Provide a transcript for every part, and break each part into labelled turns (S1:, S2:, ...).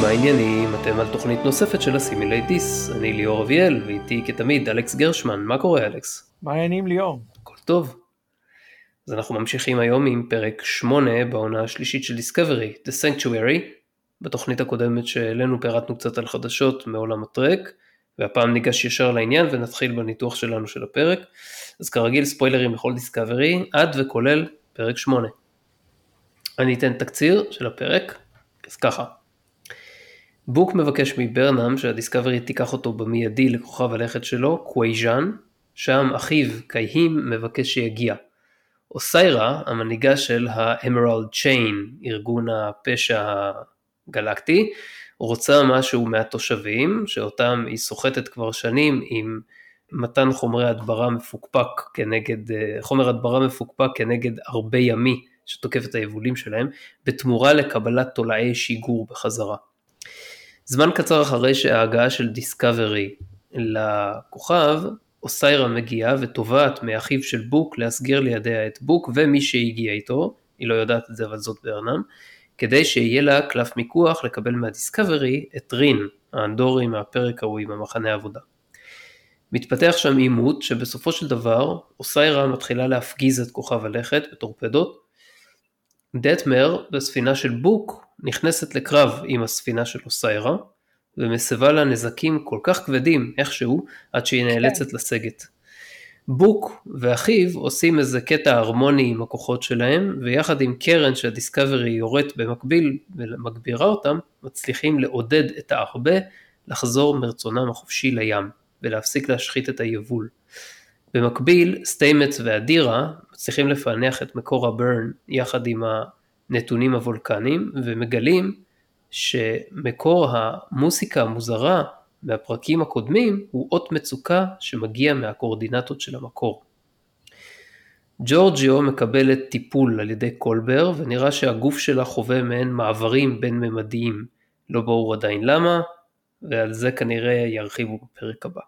S1: מה העניינים? אתם על תוכנית נוספת של הסימילי דיס. אני ליאור אביאל, ואיתי כתמיד אלכס גרשמן. מה קורה אלכס?
S2: מה העניינים ליאור?
S1: הכל טוב. אז אנחנו ממשיכים היום עם פרק 8 בעונה השלישית של דיסקאברי, The Sanctuary. בתוכנית הקודמת שהעלינו פירטנו קצת על חדשות מעולם הטרק, והפעם ניגש ישר לעניין ונתחיל בניתוח שלנו של הפרק. אז כרגיל ספוילרים לכל דיסקאברי, עד וכולל פרק 8. אני אתן תקציר של הפרק, אז ככה. בוק מבקש מברנם שהדיסקאברי תיקח אותו במיידי לכוכב הלכת שלו, קווייז'אן, שם אחיו קייהים מבקש שיגיע. אוסיירה, המנהיגה של ה-Emerald Chain, ארגון הפשע הגלקטי, רוצה משהו מהתושבים, שאותם היא סוחטת כבר שנים עם מתן חומרי הדברה מפוקפק כנגד, אה, חומר הדברה מפוקפק כנגד ארבה ימי שתוקף את היבולים שלהם, בתמורה לקבלת תולעי שיגור בחזרה. זמן קצר אחרי שההגעה של דיסקאברי לכוכב, אוסיירה מגיעה ותובעת מאחיו של בוק להסגיר לידיה את בוק ומי שהגיע איתו, היא לא יודעת את זה אבל זאת ברנם, כדי שיהיה לה קלף מיקוח לקבל מהדיסקאברי את רין, האנדורי מהפרק ההוא עם המחנה העבודה. מתפתח שם עימות שבסופו של דבר אוסיירה מתחילה להפגיז את כוכב הלכת בטורפדות. דטמר בספינה של בוק נכנסת לקרב עם הספינה של אוסיירה ומסבה לה נזקים כל כך כבדים איכשהו עד שהיא כן. נאלצת לסגת. בוק ואחיו עושים איזה קטע הרמוני עם הכוחות שלהם ויחד עם קרן שהדיסקאברי יורט במקביל ומגבירה אותם מצליחים לעודד את הארבה לחזור מרצונם החופשי לים ולהפסיק להשחית את היבול. במקביל סטיימץ ואדירה מצליחים לפענח את מקור הברן יחד עם הנתונים הוולקניים ומגלים שמקור המוסיקה המוזרה מהפרקים הקודמים הוא אות מצוקה שמגיע מהקורדינטות של המקור. ג'ורג'יו מקבלת טיפול על ידי קולבר ונראה שהגוף שלה חווה מעין מעברים בין ממדיים, לא ברור עדיין למה, ועל זה כנראה ירחיבו בפרק הבא.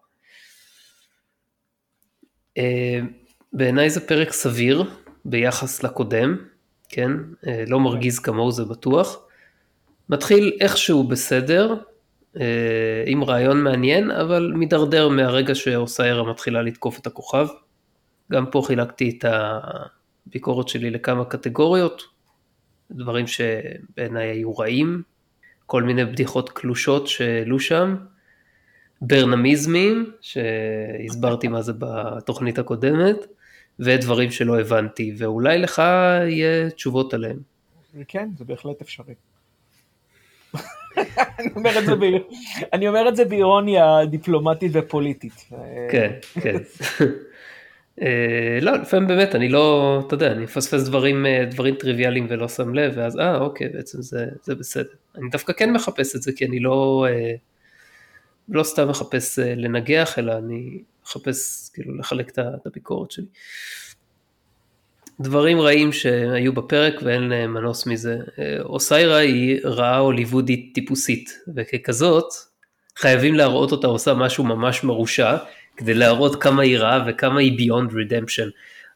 S1: בעיניי זה פרק סביר ביחס לקודם, כן? אה, לא מרגיז כמוהו זה בטוח. מתחיל איכשהו בסדר, אה, עם רעיון מעניין, אבל מידרדר מהרגע שאוסיירה מתחילה לתקוף את הכוכב. גם פה חילקתי את הביקורת שלי לכמה קטגוריות, דברים שבעיניי היו רעים, כל מיני בדיחות קלושות שהעלו שם, ברנמיזמים, שהסברתי מה זה בתוכנית הקודמת, ודברים שלא הבנתי, ואולי לך יהיה תשובות עליהם.
S2: כן, זה בהחלט אפשרי. אני, אומר את זה ב... אני אומר את זה באירוניה דיפלומטית ופוליטית.
S1: כן, כן. אה, לא, לפעמים באמת, אני לא, אתה יודע, אני מפספס דברים, אה, דברים טריוויאליים ולא שם לב, ואז אה, אוקיי, בעצם זה, זה בסדר. אני דווקא כן מחפש את זה, כי אני לא, אה, לא סתם מחפש לנגח, אלא אני מחפש כאילו לחלק את הביקורת שלי. דברים רעים שהיו בפרק ואין להם מנוס מזה. אוסיירה היא רעה הוליוודית טיפוסית, וככזאת חייבים להראות אותה עושה משהו ממש מרושע, כדי להראות כמה היא רעה וכמה היא ביונד רדמפשן.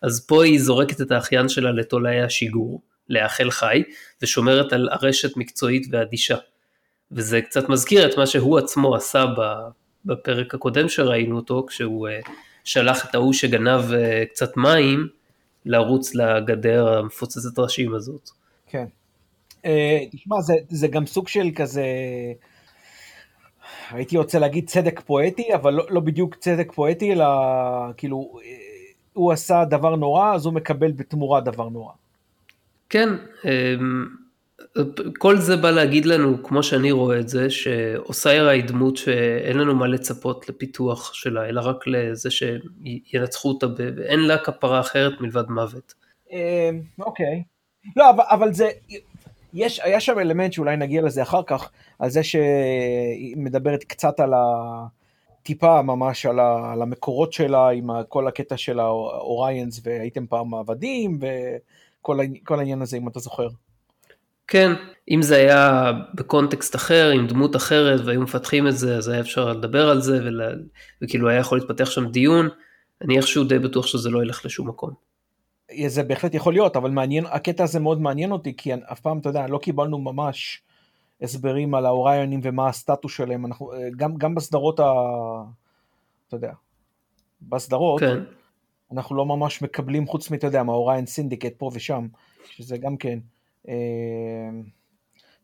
S1: אז פה היא זורקת את האחיין שלה לתולעי השיגור, לאחל חי, ושומרת על ארשת מקצועית ואדישה. וזה קצת מזכיר את מה שהוא עצמו עשה בפרק הקודם שראינו אותו, כשהוא אה, שלח את ההוא שגנב אה, קצת מים לרוץ לגדר המפוצצת ראשים הזאת.
S2: כן. אה, תשמע, זה, זה גם סוג של כזה... הייתי רוצה להגיד צדק פואטי, אבל לא, לא בדיוק צדק פואטי, אלא כאילו, הוא עשה דבר נורא, אז הוא מקבל בתמורה דבר נורא.
S1: כן, אמ, כל זה בא להגיד לנו, כמו שאני רואה את זה, שאוסיירה היא דמות שאין לנו מה לצפות לפיתוח שלה, אלא רק לזה שינצחו אותה, ואין לה כפרה אחרת מלבד מוות.
S2: אמ, אוקיי. לא, אבל, זה, יש, היה שם אלמנט שאולי נגיע לזה אחר כך, על זה שהיא מדברת קצת על ה... טיפה ממש על, ה, על המקורות שלה עם כל הקטע של האוריינס והייתם פעם עבדים וכל העניין הזה אם אתה זוכר.
S1: כן, אם זה היה בקונטקסט אחר, עם דמות אחרת והיו מפתחים את זה אז היה אפשר לדבר על זה ולה, וכאילו היה יכול להתפתח שם דיון, אני איכשהו די בטוח שזה לא ילך לשום מקום.
S2: זה בהחלט יכול להיות אבל מעניין הקטע הזה מאוד מעניין אותי כי אף פעם אתה יודע לא קיבלנו ממש הסברים על האוריונים ומה הסטטוס שלהם, אנחנו, גם, גם בסדרות, ה, אתה יודע, בסדרות,
S1: כן.
S2: אנחנו לא ממש מקבלים חוץ מאתה יודע, מהאוריון סינדיקט פה ושם, שזה גם כן, אה,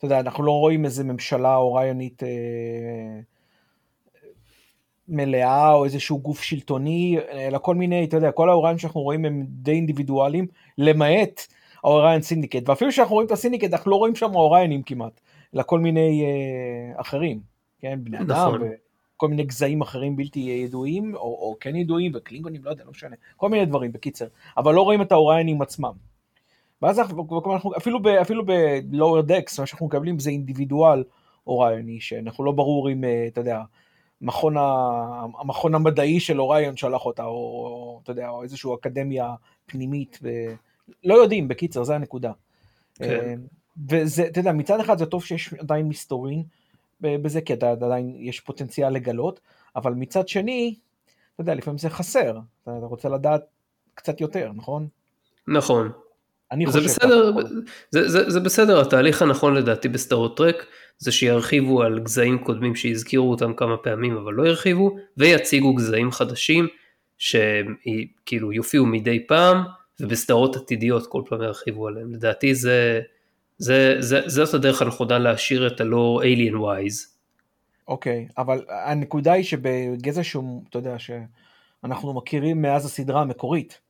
S2: אתה יודע, אנחנו לא רואים איזה ממשלה אוריונית אה, מלאה או איזשהו גוף שלטוני, אלא כל מיני, אתה יודע, כל האוריונים שאנחנו רואים הם די אינדיבידואלים, למעט האוריון סינדיקט, ואפילו כשאנחנו רואים את הסינדיקט אנחנו לא רואים שם אוריינים כמעט, אלא כל מיני אה, אחרים, כן, בני אדם,
S1: נכון.
S2: וכל מיני גזעים אחרים בלתי ידועים, או, או כן ידועים, וקלינגונים, לא יודע, לא משנה, כל מיני דברים, בקיצר, אבל לא רואים את האוריינים עצמם. ואז אנחנו, אפילו, ב, אפילו ב-Lower Decks, מה שאנחנו מקבלים זה אינדיבידואל אורייני, שאנחנו לא ברור אם, אה, אתה יודע, מכון ה, המכון המדעי של אוריון שלח אותה, או, או אתה יודע, או איזושהי אקדמיה פנימית, ו... לא יודעים, בקיצר, זה הנקודה.
S1: כן.
S2: אה, וזה, אתה יודע, מצד אחד זה טוב שיש עדיין מסתורין בזה, כי עדיין יש פוטנציאל לגלות, אבל מצד שני, אתה יודע, לפעמים זה חסר, אתה, אתה רוצה לדעת קצת יותר, נכון?
S1: נכון.
S2: אני חושב
S1: בסדר,
S2: ככה.
S1: זה, זה, זה בסדר, התהליך הנכון לדעתי בסטארות טרק זה שירחיבו על גזעים קודמים שהזכירו אותם כמה פעמים אבל לא ירחיבו, ויציגו גזעים חדשים שכאילו יופיעו מדי פעם, ובסדרות עתידיות כל פעם ירחיבו עליהם. לדעתי זה, זה, זה, זאת הדרך הנכונה להשאיר את הלא alien wise.
S2: אוקיי, אבל הנקודה היא שבגזע שהוא, אתה יודע, שאנחנו מכירים מאז הסדרה המקורית,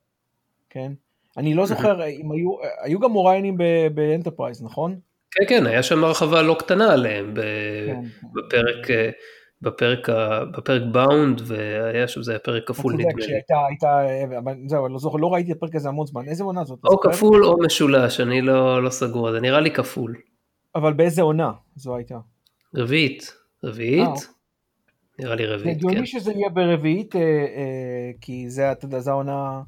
S2: כן? אני לא זוכר אם היו, היו גם אוריינים באנטרפרייז, נכון?
S1: כן, כן, היה שם הרחבה לא קטנה עליהם ב-
S2: כן.
S1: בפרק, אה, בפרק, בפרק באונד, והיה שם, זה היה פרק כפול
S2: אתה צודק,
S1: נדמה לי.
S2: שהייתה, הייתה, אבל זהו, אני לא זוכר, לא ראיתי את הפרק הזה המון זמן, איזה עונה זאת? אתה
S1: או? כפול או משולש, אני לא, לא סגור, זה נראה לי כפול.
S2: אבל באיזה עונה זו הייתה?
S1: רביעית,
S2: אה,
S1: רביעית?
S2: אוקיי.
S1: נראה לי רביעית, כן.
S2: הגיוני שזה יהיה ברביעית, אה, אה, כי זה, אתה יודע, זו העונה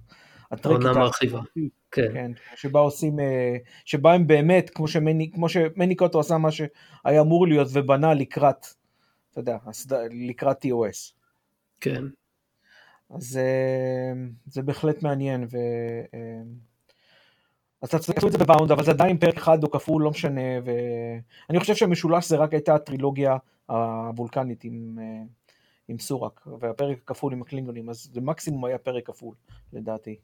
S2: הטריקית.
S1: העונה מרחיבה. כן,
S2: כן, שבה עושים, אה, שבה הם באמת, כמו שמני, כמו שמני קוטו עשה מה שהיה אמור להיות ובנה לקראת, אתה יודע, לקראת TOS.
S1: כן.
S2: אז אה, זה בהחלט מעניין, ו... אה, אז אתה צריך לעשות את זה בבאונד, אבל זה עדיין פרק אחד או כפול, לא משנה, ואני חושב שהמשולש זה רק הייתה הטרילוגיה הוולקנית עם, אה, עם סורק, והפרק הכפול עם הקלינגונים, אז זה מקסימום היה פרק כפול, לדעתי.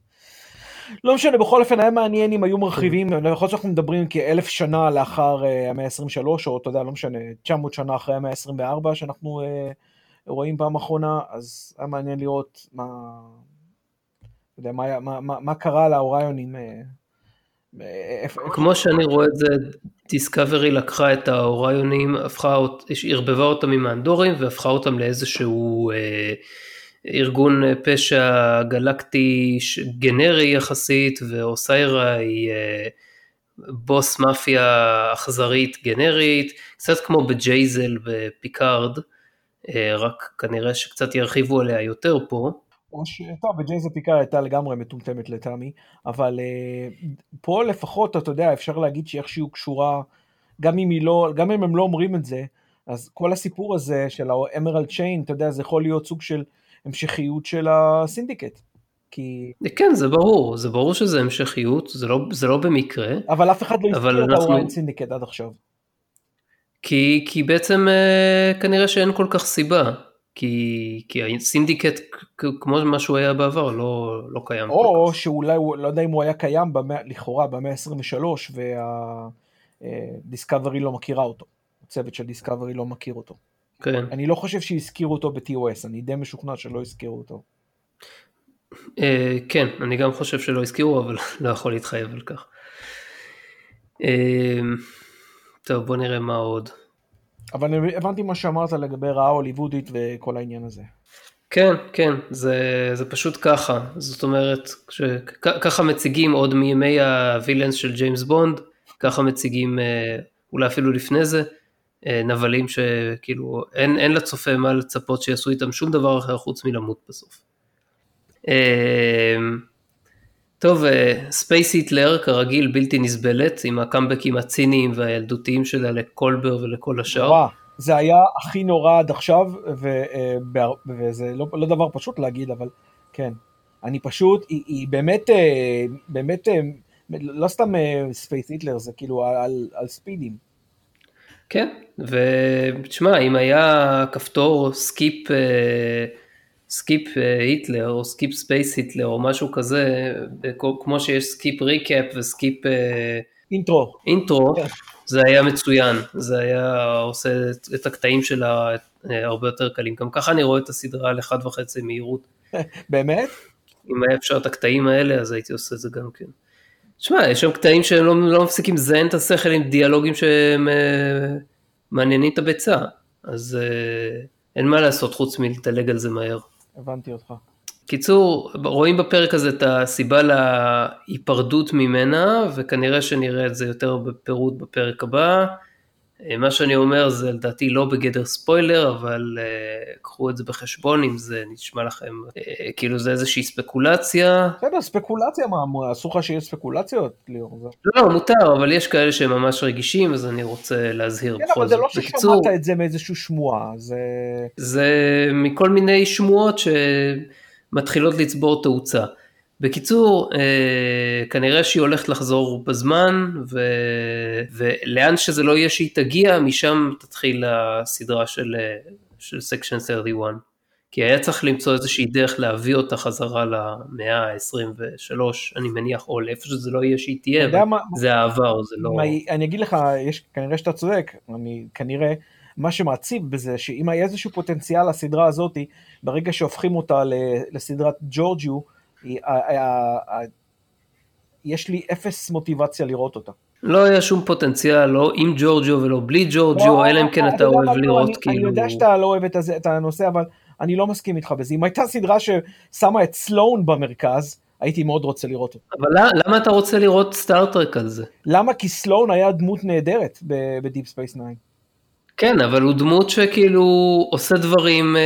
S2: לא משנה, בכל אופן היה מעניין אם היו מרחיבים, יכול להיות שאנחנו מדברים כאלף שנה לאחר אה, המאה ה-23, או אתה יודע, לא משנה, 900 שנה אחרי המאה ה-24 שאנחנו אה, רואים פעם אחרונה, אז היה מעניין לראות מה, יודע, מה, מה, מה, מה קרה לאוריונים. אה,
S1: כמו שאני רואה את זה, דיסקאברי לקחה את האוריונים, הפכה, ערבבה אותם עם האנדורים והפכה אותם לאיזשהו אה, ארגון אה, פשע גלקטי גנרי יחסית, ואוסיירה היא אה, בוס מאפיה אכזרית גנרית, קצת כמו בג'ייזל בפיקארד, אה, רק כנראה שקצת ירחיבו עליה יותר פה.
S2: או ש... טוב, בג'ייזל הייתה לגמרי מטומטמת לטעמי, אבל uh, פה לפחות, אתה יודע, אפשר להגיד שאיכשהו קשורה, גם אם, לא, גם אם הם לא אומרים את זה, אז כל הסיפור הזה של ה Emerald Chain, אתה יודע, זה יכול להיות סוג של המשכיות של הסינדיקט. כי...
S1: כן, זה ברור, זה ברור שזה המשכיות, זה לא, זה לא במקרה.
S2: אבל אף אחד לא הזכיר את
S1: אנחנו-
S2: האוריין סינדיקט עד עכשיו.
S1: כי, כי בעצם אה, כנראה שאין כל כך סיבה, כי, כי הסינדיקט כמו מה שהוא היה בעבר לא, לא קיים.
S2: או. שאולי, לא יודע אם הוא היה קיים במאה, לכאורה במאה ה-23, והדיסקאברי לא מכירה אותו. הצוות של דיסקאברי לא מכיר אותו.
S1: כן.
S2: אני לא חושב שהזכירו אותו ב-TOS, אני די משוכנע שלא הזכירו אותו.
S1: אה, כן, אני גם חושב שלא הזכירו, אבל לא יכול להתחייב על כך. אה, טוב, בוא נראה מה עוד. אבל
S2: אבל הבנתי מה שאמרת לגבי רעה הוליוודית וכל העניין הזה.
S1: כן, כן, זה, זה פשוט ככה, זאת אומרת, ש- כ- ככה מציגים עוד מימי ה villains של ג'יימס בונד, ככה מציגים, אה, אולי אפילו לפני זה, אה, נבלים שכאילו אין, אין לצופה מה לצפות שיעשו איתם שום דבר אחר חוץ מלמות בסוף. אה, טוב, space Hitler כרגיל בלתי נסבלת, עם הקאמבקים הציניים והילדותיים שלה לקולבר ולכל השאר.
S2: נורא. זה היה הכי נורא עד עכשיו, ו, אה, וזה לא, לא דבר פשוט להגיד, אבל כן. אני פשוט, היא, היא באמת, אה, באמת, אה, לא סתם space Hitler, זה כאילו על, על ספידים.
S1: כן, ותשמע, אם היה כפתור skip, אה, skip אה, Hitler או skip space Hitler או משהו כזה, כמו שיש skip recap ו
S2: skip
S1: intro, intro, זה היה מצוין, זה היה עושה את הקטעים שלה הרבה יותר קלים. גם ככה אני רואה את הסדרה על 1.5 מהירות.
S2: באמת?
S1: אם היה אפשר את הקטעים האלה, אז הייתי עושה את זה גם כן. תשמע, יש שם קטעים שהם לא, לא מפסיקים לזיין את השכל עם דיאלוגים שהם אה, מעניינים את הביצה, אז אה, אין מה לעשות חוץ מלדלג על זה מהר.
S2: הבנתי אותך.
S1: קיצור, רואים בפרק הזה את הסיבה להיפרדות ממנה, וכנראה שנראה את זה יותר בפירוט בפרק הבא. אה, מה שאני אומר זה לדעתי לא בגדר ספוילר, אבל uh, קחו את זה בחשבון אם זה נשמע לכם uh, כאילו זה איזושהי ספקולציה.
S2: בסדר, ספקולציה, מה, אסור לך שיהיה ספקולציות, ליאור?
S1: לא, מותר, אבל יש כאלה שהם ממש רגישים, אז אני רוצה להזהיר
S2: כן, בכל זאת. כן, אבל זה לא ששמעת את זה מאיזושהי שמועה, זה...
S1: זה מכל מיני שמועות שמתחילות לצבור תאוצה. בקיצור, אה, כנראה שהיא הולכת לחזור בזמן, ו... ולאן שזה לא יהיה שהיא תגיע, משם תתחיל הסדרה של, אה, של סקשן 31. כי היה צריך למצוא איזושהי דרך להביא אותה חזרה למאה ה-23, אני מניח, או לאיפה שזה לא יהיה שהיא תהיה, אבל מה, זה העבר, זה לא...
S2: מה, אני אגיד לך, יש, כנראה שאתה צודק, אני כנראה, מה שמעציב בזה, שאם היה איזשהו פוטנציאל לסדרה הזאת, ברגע שהופכים אותה לסדרת ג'ורג'יו, יש לי אפס מוטיבציה לראות אותה.
S1: לא היה שום פוטנציאל, לא עם ג'ורג'יו ולא בלי ג'ורג'יו, לא, אלא אם כן אתה אוהב לראות כאילו...
S2: אני יודע שאתה לא אוהב את הנושא, אבל אני לא מסכים איתך בזה. אם הייתה סדרה ששמה את סלואן במרכז, הייתי מאוד רוצה לראות אותה.
S1: אבל למה אתה רוצה לראות סטארטרק על זה?
S2: למה? כי סלואן היה דמות נהדרת ב Deep Space 9.
S1: כן, אבל הוא דמות שכאילו עושה דברים...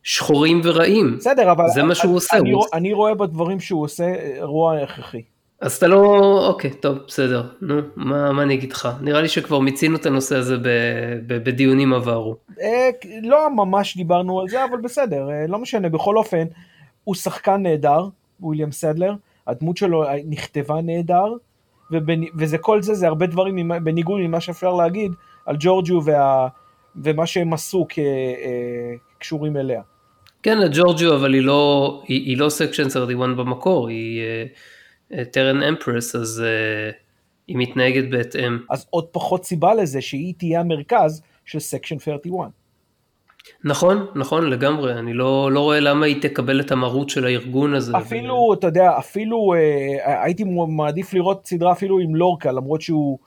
S1: אה, שחורים ורעים.
S2: בסדר, אבל...
S1: זה מה שהוא עושה.
S2: אני, הוא... אני רואה בדברים שהוא עושה רוע הכרחי.
S1: אז אתה לא, אוקיי, טוב, בסדר, נו, מה, מה אני אגיד לך? נראה לי שכבר מיצינו את הנושא הזה ב, ב, בדיונים עברו.
S2: אה, לא ממש דיברנו על זה, אבל בסדר, אה, לא משנה, בכל אופן, הוא שחקן נהדר, וויליאם סדלר, הדמות שלו נכתבה נהדר, ובנ... וזה כל זה, זה הרבה דברים בניגוד ממה שאפשר להגיד על ג'ורג'יו וה... ומה שהם עשו כקשורים אה, אליה.
S1: כן, ג'ורג'יו, אבל היא לא, היא, היא לא Section 31 במקור, היא Terran אה, Empress, אז אה, היא מתנהגת בהתאם.
S2: אז עוד פחות סיבה לזה שהיא תהיה המרכז של Section 31.
S1: נכון, נכון לגמרי, אני לא, לא רואה למה היא תקבל את המרות של הארגון הזה.
S2: אפילו, ו... אתה יודע, אפילו אה, הייתי מעדיף לראות סדרה אפילו עם לורקה, למרות שהוא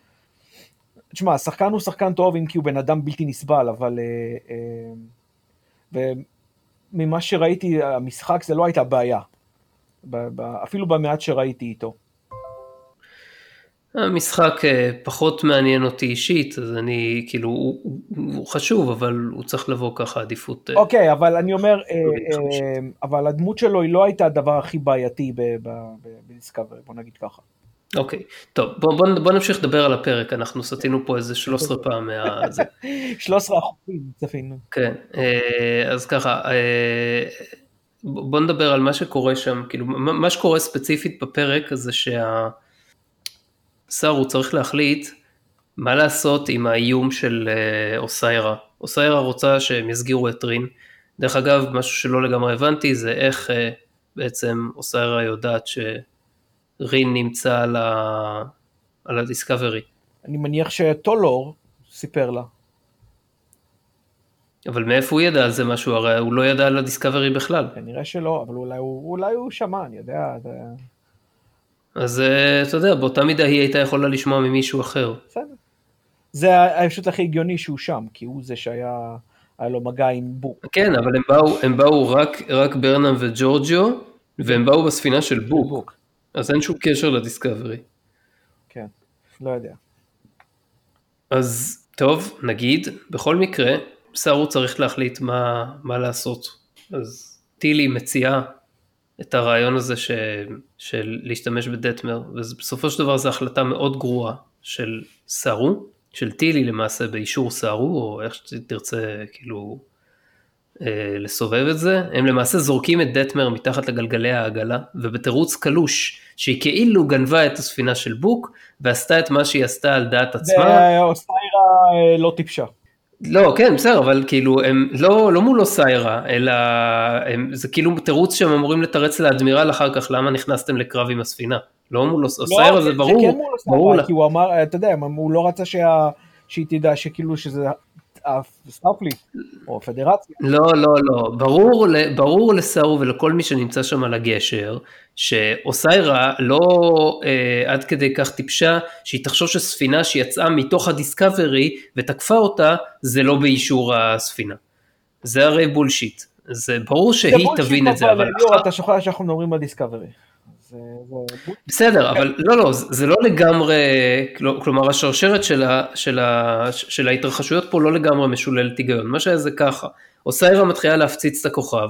S2: תשמע, השחקן הוא שחקן טוב אם כי הוא בן אדם בלתי נסבל, אבל אה, אה, ממה שראיתי, המשחק זה לא הייתה בעיה. אפילו במעט שראיתי איתו.
S1: המשחק אה, פחות מעניין אותי אישית, אז אני, כאילו, הוא, הוא חשוב, אבל הוא צריך לבוא ככה עדיפות.
S2: אוקיי, okay, אבל אני אומר, אבל הדמות שלו היא לא הייתה הדבר הכי בעייתי בדיסקאברי, בוא נגיד ככה.
S1: אוקיי, okay. טוב, בוא, בוא, בוא נמשיך לדבר על הפרק, אנחנו סטינו פה איזה 13 פעם מה...
S2: 13 אחוזים צפינו.
S1: כן, אה, אז ככה, אה, בוא נדבר על מה שקורה שם, כאילו, מה שקורה ספציפית בפרק הזה שהשר הוא צריך להחליט מה לעשות עם האיום של אה, אוסיירה. אוסיירה רוצה שהם יסגירו את רין. דרך אגב, משהו שלא לגמרי הבנתי זה איך בעצם אוסיירה יודעת ש... רין נמצא על, ה... על הדיסקאברי.
S2: אני מניח שטולור סיפר לה.
S1: אבל מאיפה הוא ידע על זה משהו? הרי הוא לא ידע על הדיסקאברי בכלל.
S2: כנראה שלא, אבל אולי הוא, אולי הוא שמע, אני יודע. זה...
S1: אז אה, אתה יודע, באותה מידה היא הייתה יכולה לשמוע ממישהו אחר.
S2: בסדר. זה האפשרות הכי הגיוני שהוא שם, כי הוא זה שהיה, היה לו מגע עם בוק.
S1: כן, אבל הם באו, הם באו רק, רק ברנם וג'ורג'יו, והם באו בספינה של בוק. בוק. אז אין שום קשר לדיסקאברי.
S2: כן, לא יודע.
S1: אז טוב, נגיד, בכל מקרה, סארו צריך להחליט מה, מה לעשות. אז טילי מציעה את הרעיון הזה ש, של להשתמש בדטמר, ובסופו של דבר זו החלטה מאוד גרועה של סארו, של טילי למעשה באישור סארו, או איך שתרצה כאילו לסובב את זה, הם למעשה זורקים את דטמר מתחת לגלגלי העגלה, ובתירוץ קלוש, שהיא כאילו גנבה את הספינה של בוק, ועשתה את מה שהיא עשתה על דעת עצמה.
S2: ואוסיירה אה, לא טיפשה.
S1: לא, כן, בסדר, אבל כאילו, הם לא, לא מול אוסיירה, אלא הם, זה כאילו תירוץ שהם אמורים לתרץ לאדמירל אחר כך, למה נכנסתם לקרב עם הספינה. לא מול אוסיירה,
S2: לא,
S1: זה ברור.
S2: זה כן מול אוסיירה, כי הוא אמר, אתה יודע, הוא לא רצה שה, שהיא תדע שכאילו שזה ה Starfleet, או הפדרציה.
S1: לא, לא, לא, ברור, ברור לסארו ולכל מי שנמצא שם על הגשר, שאוסיירה לא אה, עד כדי כך טיפשה, שהיא תחשוב שספינה שיצאה מתוך הדיסקאברי ותקפה אותה, זה לא באישור הספינה. זה הרי bullshit. זה ברור שהיא זה תבין את זה,
S2: אבל... ליאור, אתה שוכח שאנחנו מדברים על דיסקאברי.
S1: בסדר, אבל לא, לא, זה לא לגמרי, כלומר השרשרת של, ה, של, ה, של ההתרחשויות פה לא לגמרי משוללת היגיון, מה שהיה זה ככה, אוסיירה מתחילה להפציץ את הכוכב,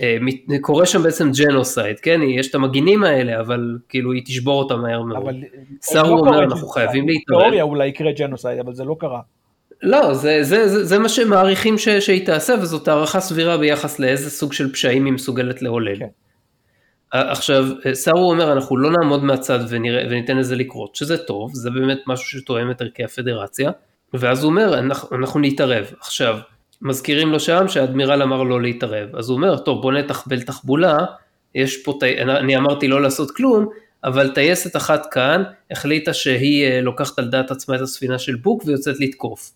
S1: אה, קורה שם בעצם genocide, כן, יש את המגינים האלה, אבל כאילו היא תשבור אותם מהר מאוד. אבל סארו לא אומר, אנחנו חייבים להתערב.
S2: תיאוריה אולי יקרה genocide, אבל זה לא קרה.
S1: לא, זה, זה, זה, זה מה שמעריכים ש, שהיא תעשה, וזאת הערכה סבירה ביחס לאיזה סוג של פשעים היא מסוגלת לעולל. כן. עכשיו, סארו אומר, אנחנו לא נעמוד מהצד ונראה, וניתן לזה לקרות, שזה טוב, זה באמת משהו שתואם את ערכי הפדרציה, ואז הוא אומר, אנחנו, אנחנו נתערב. עכשיו, מזכירים לו שם שהאדמירל אמר לא להתערב, אז הוא אומר, טוב בוא נתחבל תחבולה, יש פה, אני אמרתי לא לעשות כלום, אבל טייסת אחת כאן החליטה שהיא אה, לוקחת על דעת עצמה את הספינה של בוק ויוצאת לתקוף.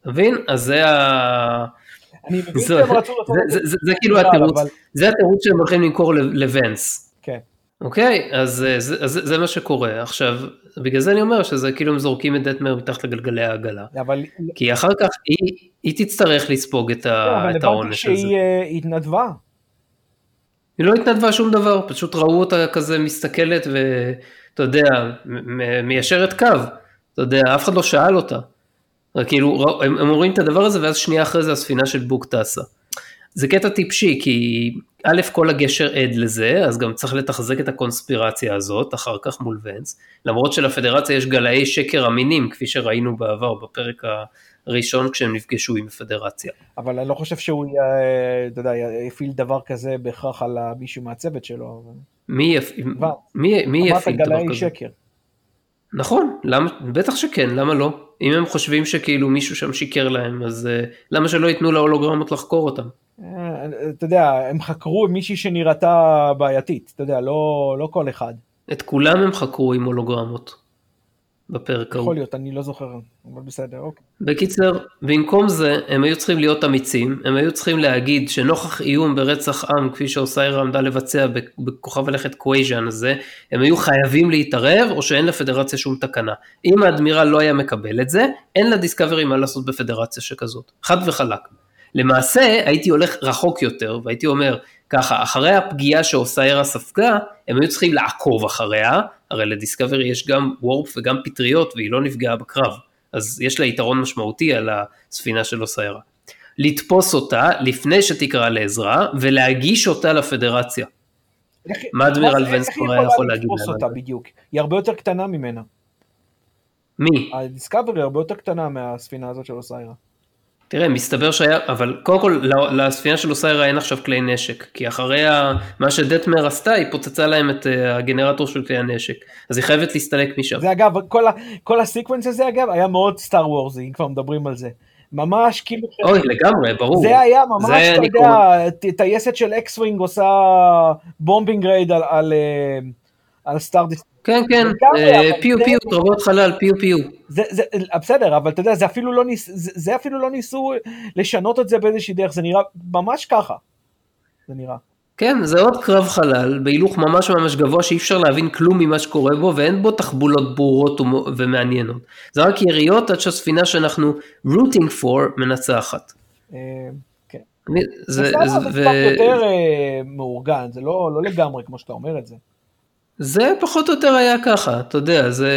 S1: אתה מבין? אז זה ה...
S2: אני מבין שהם רצו לעשות
S1: את זה. זה כאילו התירוץ, זה התירוץ שהם הולכים למכור לוונס.
S2: כן.
S1: אוקיי? אז זה מה שקורה. עכשיו, בגלל זה אני אומר שזה כאילו הם זורקים את דטמר מתחת לגלגלי העגלה.
S2: אבל...
S1: כי אחר כך היא, תצטרך לספוג את, ה,
S2: לא,
S1: את העונש הזה.
S2: אבל הבנתי שהיא התנדבה.
S1: היא לא התנדבה שום דבר, פשוט ראו אותה כזה מסתכלת ואתה יודע, מיישרת קו. אתה יודע, אף אחד לא שאל אותה. כאילו, הם, הם רואים את הדבר הזה ואז שנייה אחרי זה הספינה של בוק טסה. זה קטע טיפשי, כי א', כל הגשר עד לזה, אז גם צריך לתחזק את הקונספירציה הזאת, אחר כך מול ונס, למרות שלפדרציה יש גלאי שקר אמינים, כפי שראינו בעבר בפרק הראשון כשהם נפגשו עם הפדרציה.
S2: אבל אני לא חושב שהוא, אתה יודע, יפעיל דבר כזה בהכרח על מישהו מהצוות שלו.
S1: מי, יפ... מי, מי יפעיל דבר כזה? אמרת
S2: גלאי שקר.
S1: נכון, למה, בטח שכן, למה לא? אם הם חושבים שכאילו מישהו שם שיקר להם, אז uh, למה שלא ייתנו להולוגרמות לחקור אותם?
S2: אה, אתה יודע, הם חקרו מישהי שנראתה בעייתית, אתה יודע, לא, לא כל אחד.
S1: את כולם הם חקרו עם הולוגרמות. בפרק ההוא.
S2: יכול להיות, אני לא זוכר, אבל בסדר, אוקיי.
S1: בקיצר, במקום זה, הם היו צריכים להיות אמיצים, הם היו צריכים להגיד שנוכח איום ברצח עם, כפי שאוסיירה עמדה לבצע בכוכב הלכת קווייז'ן הזה, הם היו חייבים להתערב, או שאין לפדרציה שום תקנה. אם האדמירל לא היה מקבל את זה, אין לדיסקאברי מה לעשות בפדרציה שכזאת. חד וחלק. למעשה, הייתי הולך רחוק יותר, והייתי אומר, ככה, אחרי הפגיעה שאוסיירה ספגה, הם היו צריכים לעקוב אחריה, הרי לדיסקאברי יש גם warp וגם פטריות והיא לא נפגעה בקרב, אז יש לה יתרון משמעותי על הספינה של אוסיירה. לתפוס אותה לפני שתקרא לעזרה ולהגיש אותה לפדרציה. מה אדמירל היה יכול להגיד
S2: להם? אותה בדיוק? היא הרבה יותר קטנה ממנה.
S1: מי?
S2: הדיסקאברי הרבה יותר קטנה מהספינה הזאת של אוסיירה.
S1: תראה, מסתבר שהיה, אבל קודם כל לספינה של אוסיירה אין עכשיו כלי נשק, כי אחרי מה שדטמר עשתה, היא פוצצה להם את אה, הגנרטור של כלי הנשק, אז היא חייבת להסתלק משם.
S2: זה אגב, כל, ה, כל ה sequence הזה אגב, היה מאוד סטאר וורזי, אם כבר מדברים על זה. ממש כאילו...
S1: אוי, לגמרי, ברור.
S2: זה היה ממש, זה אתה יודע, טייסת של X-Wing עושה bombing raid על, על, אה, על סטארדיסט.
S1: כן, כן, אה, פיו פיו, קרבות חלל, פיו פיו.
S2: זה, בסדר, אבל אתה יודע, זה אפילו, לא ניס, זה, זה אפילו לא ניסו לשנות את זה באיזושהי דרך, זה נראה ממש ככה. זה נראה.
S1: כן, זה עוד קרב חלל, בהילוך ממש ממש גבוה שאי אפשר להבין כלום ממה שקורה בו, ואין בו תחבולות ברורות ומעניינות. זה רק יריות עד שהספינה שאנחנו rooting for מנצחת.
S2: אה, כן. זה קצת יותר אה, מאורגן, זה לא, לא לגמרי כמו שאתה אומר את זה.
S1: זה פחות או יותר היה ככה, אתה יודע, זה...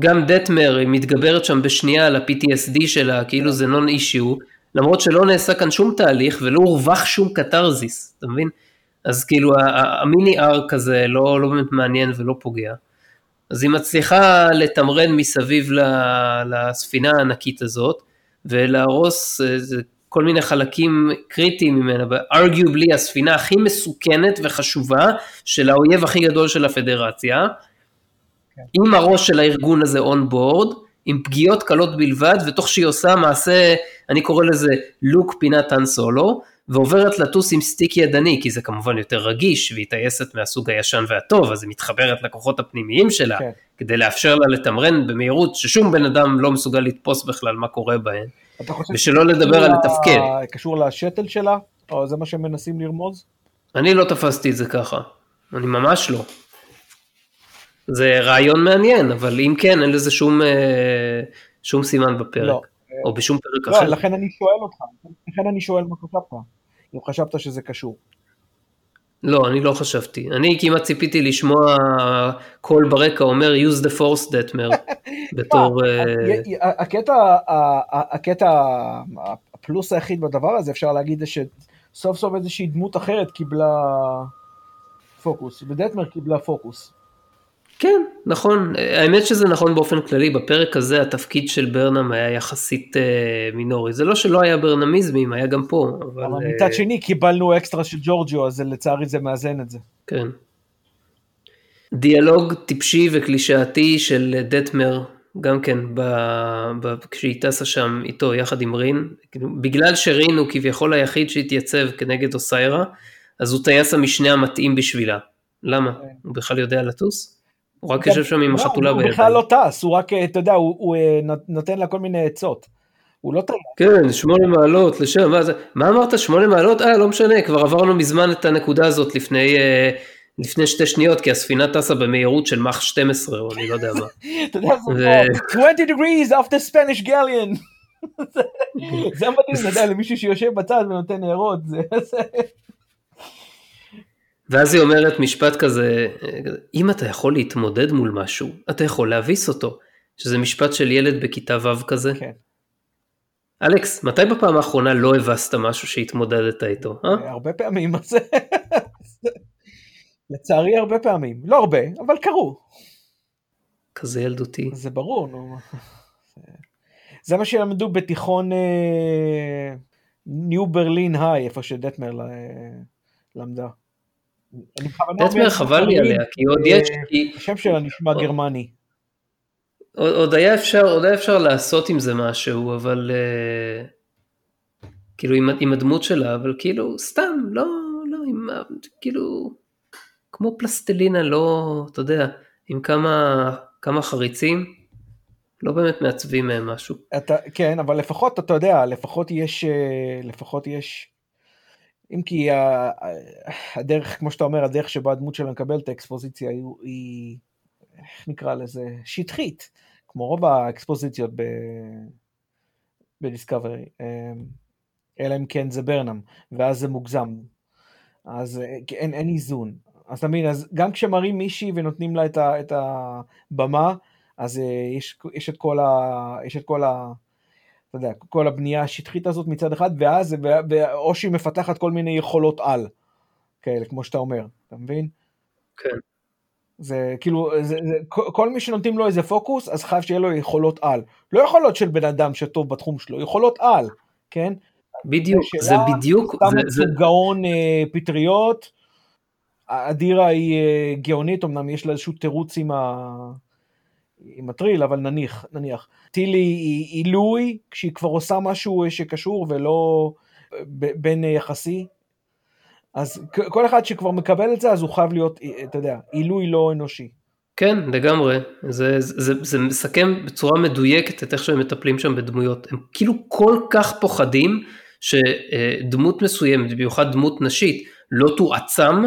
S1: גם דטמר מתגברת שם בשנייה על ה-PTSD שלה, כאילו זה נון אישיו, למרות שלא נעשה כאן שום תהליך ולא הורווח שום קתרזיס, אתה מבין? אז כאילו המיני ארק הזה לא, לא באמת מעניין ולא פוגע. אז היא מצליחה לתמרן מסביב לספינה הענקית הזאת, ולהרוס כל מיני חלקים קריטיים ממנה, וארגובלי הספינה הכי מסוכנת וחשובה של האויב הכי גדול של הפדרציה, כן. עם הראש של הארגון הזה און בורד, עם פגיעות קלות בלבד, ותוך שהיא עושה מעשה, אני קורא לזה לוק פינת האן סולו, ועוברת לטוס עם סטיק ידני, כי זה כמובן יותר רגיש, והיא טייסת מהסוג הישן והטוב, אז היא מתחברת לכוחות הפנימיים שלה, כן. כדי לאפשר לה לתמרן במהירות ששום בן אדם לא מסוגל לתפוס בכלל מה קורה בהן, ושלא לדבר על לתפקד.
S2: קשור לשתל שלה? או זה מה שהם מנסים לרמוז?
S1: אני לא תפסתי את זה ככה, אני ממש לא. זה רעיון מעניין, אבל אם כן, אין לזה שום, אה, שום סימן בפרק. לא. או בשום פרק
S2: לא,
S1: אחר.
S2: לא, לכן אני שואל אותך, לכן אני שואל מה חשבת, אם חשבת שזה קשור.
S1: לא, אני לא חשבתי. אני כמעט ציפיתי לשמוע קול ברקע אומר use the force detmer בתור...
S2: אה, הקטע, הקטע, הפלוס היחיד בדבר הזה, אפשר להגיד, זה שסוף סוף איזושהי דמות אחרת קיבלה פוקוס, ודטמר קיבלה פוקוס.
S1: כן, נכון. האמת שזה נכון באופן כללי, בפרק הזה התפקיד של ברנם היה יחסית אה, מינורי. זה לא שלא היה ברנמיזמים, היה גם פה, אבל... אבל
S2: מצד אה... שני קיבלנו אקסטרה של ג'ורג'יו, אז לצערי זה מאזן את זה.
S1: כן. דיאלוג טיפשי וקלישאתי של דטמר, גם כן, ב... ב... כשהיא טסה שם איתו יחד עם רין, בגלל שרין הוא כביכול היחיד שהתייצב כנגד אוסיירה, אז הוא טייס המשנה המתאים בשבילה. למה? כן. הוא בכלל יודע לטוס? הוא רק יושב שם עם לא, החתולה
S2: בידיים. הוא בכלל לא טס, הוא רק, אתה יודע, הוא אה, נותן לה כל מיני עצות. הוא לא טייס.
S1: כן, שמונה מעלות לשם, מה זה, מה אמרת, שמונה מעלות? אה, לא משנה, כבר עברנו מזמן את הנקודה הזאת לפני, אה, לפני שתי שניות, כי הספינה טסה במהירות של מאח 12, או אני לא יודע מה. אתה יודע,
S2: זה פה, 20 degrees off the Spanish galleon. זה מדהים, אתה יודע, למישהו שיושב בצד ונותן הערות, זה...
S1: ואז היא אומרת משפט כזה, אם אתה יכול להתמודד מול משהו, אתה יכול להביס אותו, שזה משפט של ילד בכיתה ו' כזה. כן. אלכס, מתי בפעם האחרונה לא הבסת משהו שהתמודדת איתו?
S2: אה? הרבה פעמים, לצערי הרבה פעמים, לא הרבה, אבל קרו.
S1: כזה ילדותי.
S2: זה ברור, נו. זה מה שלמדו בתיכון ניו ברלין היי, איפה שדטמר למדה.
S1: דטמר חבל לי עליה, כי עוד יש...
S2: השם שלה נשמע גרמני.
S1: עוד היה אפשר, עוד היה אפשר לעשות עם זה משהו, אבל אה, כאילו עם, עם הדמות שלה, אבל כאילו סתם, לא, לא, עם, כאילו, כמו פלסטלינה, לא, אתה יודע, עם כמה, כמה חריצים, לא באמת מעצבים מהם משהו.
S2: אתה, כן, אבל לפחות, אתה יודע, לפחות יש, אה, לפחות יש אם כי הדרך, כמו שאתה אומר, הדרך שבה הדמות שלה מקבלת את האקספוזיציה היא, איך נקרא לזה, שטחית, כמו רוב האקספוזיציות בדיסקאברי, אמ, אלא אם כן זה ברנם, ואז זה מוגזם. אז אה, אין, אין איזון. אז אתה מבין, אז גם כשמראים מישהי ונותנים לה את, ה, את הבמה, אז אה, יש, יש, את כל ה, יש את כל ה... אתה יודע, כל הבנייה השטחית הזאת מצד אחד, ואז, או שהיא מפתחת כל מיני יכולות על, כאלה, כמו שאתה אומר, אתה מבין?
S1: כן.
S2: זה כאילו, זה, זה, כל מי שנותנים לו איזה פוקוס, אז חייב שיהיה לו יכולות על. לא יכולות של בן אדם שטוב בתחום שלו, יכולות על, כן?
S1: בדיוק, זה בדיוק.
S2: זה, זה... גאון אה, פטריות, אדירה היא אה, גאונית, אמנם יש לה איזשהו תירוץ עם ה... עם הטריל, אבל נניח, נניח. טילי היא עילוי, כשהיא כבר עושה משהו שקשור ולא בין יחסי. אז כל אחד שכבר מקבל את זה, אז הוא חייב להיות, אתה יודע, עילוי לא אנושי.
S1: כן, לגמרי. זה, זה, זה, זה מסכם בצורה מדויקת את איך שהם מטפלים שם בדמויות. הם כאילו כל כך פוחדים שדמות מסוימת, במיוחד דמות נשית, לא תועצם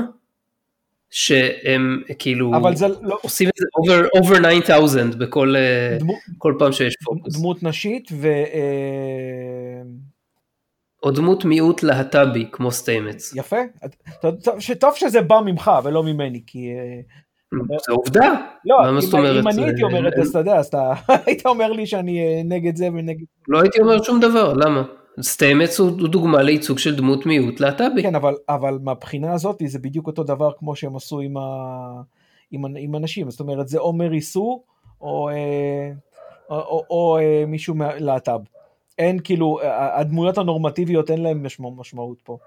S1: שהם כאילו אבל זה לא... עושים את זה over, over 9000 בכל אה, דמו... כל פעם שיש פוקוס.
S2: דמות נשית ו... אה,
S1: או דמות מיעוט להט"בי כמו סטיימץ.
S2: יפה, שטוב שזה בא ממך ולא ממני כי... אה,
S1: זה עובדה.
S2: לא, אומרת? אם אני הייתי אומר את זה, אתה יודע, אז אתה היית אומר לי שאני נגד זה ונגד...
S1: לא הייתי אומר שום דבר, למה? סטיימץ הוא דוגמה לייצוג של דמות מיעוט להט"בי.
S2: כן, אבל, אבל מהבחינה הזאת זה בדיוק אותו דבר כמו שהם עשו עם, ה, עם, עם אנשים, זאת אומרת זה או מריסו או, אה, או, או, או, או אה, מישהו להט"ב. אין כאילו, הדמויות הנורמטיביות אין להם משמע, משמעות פה.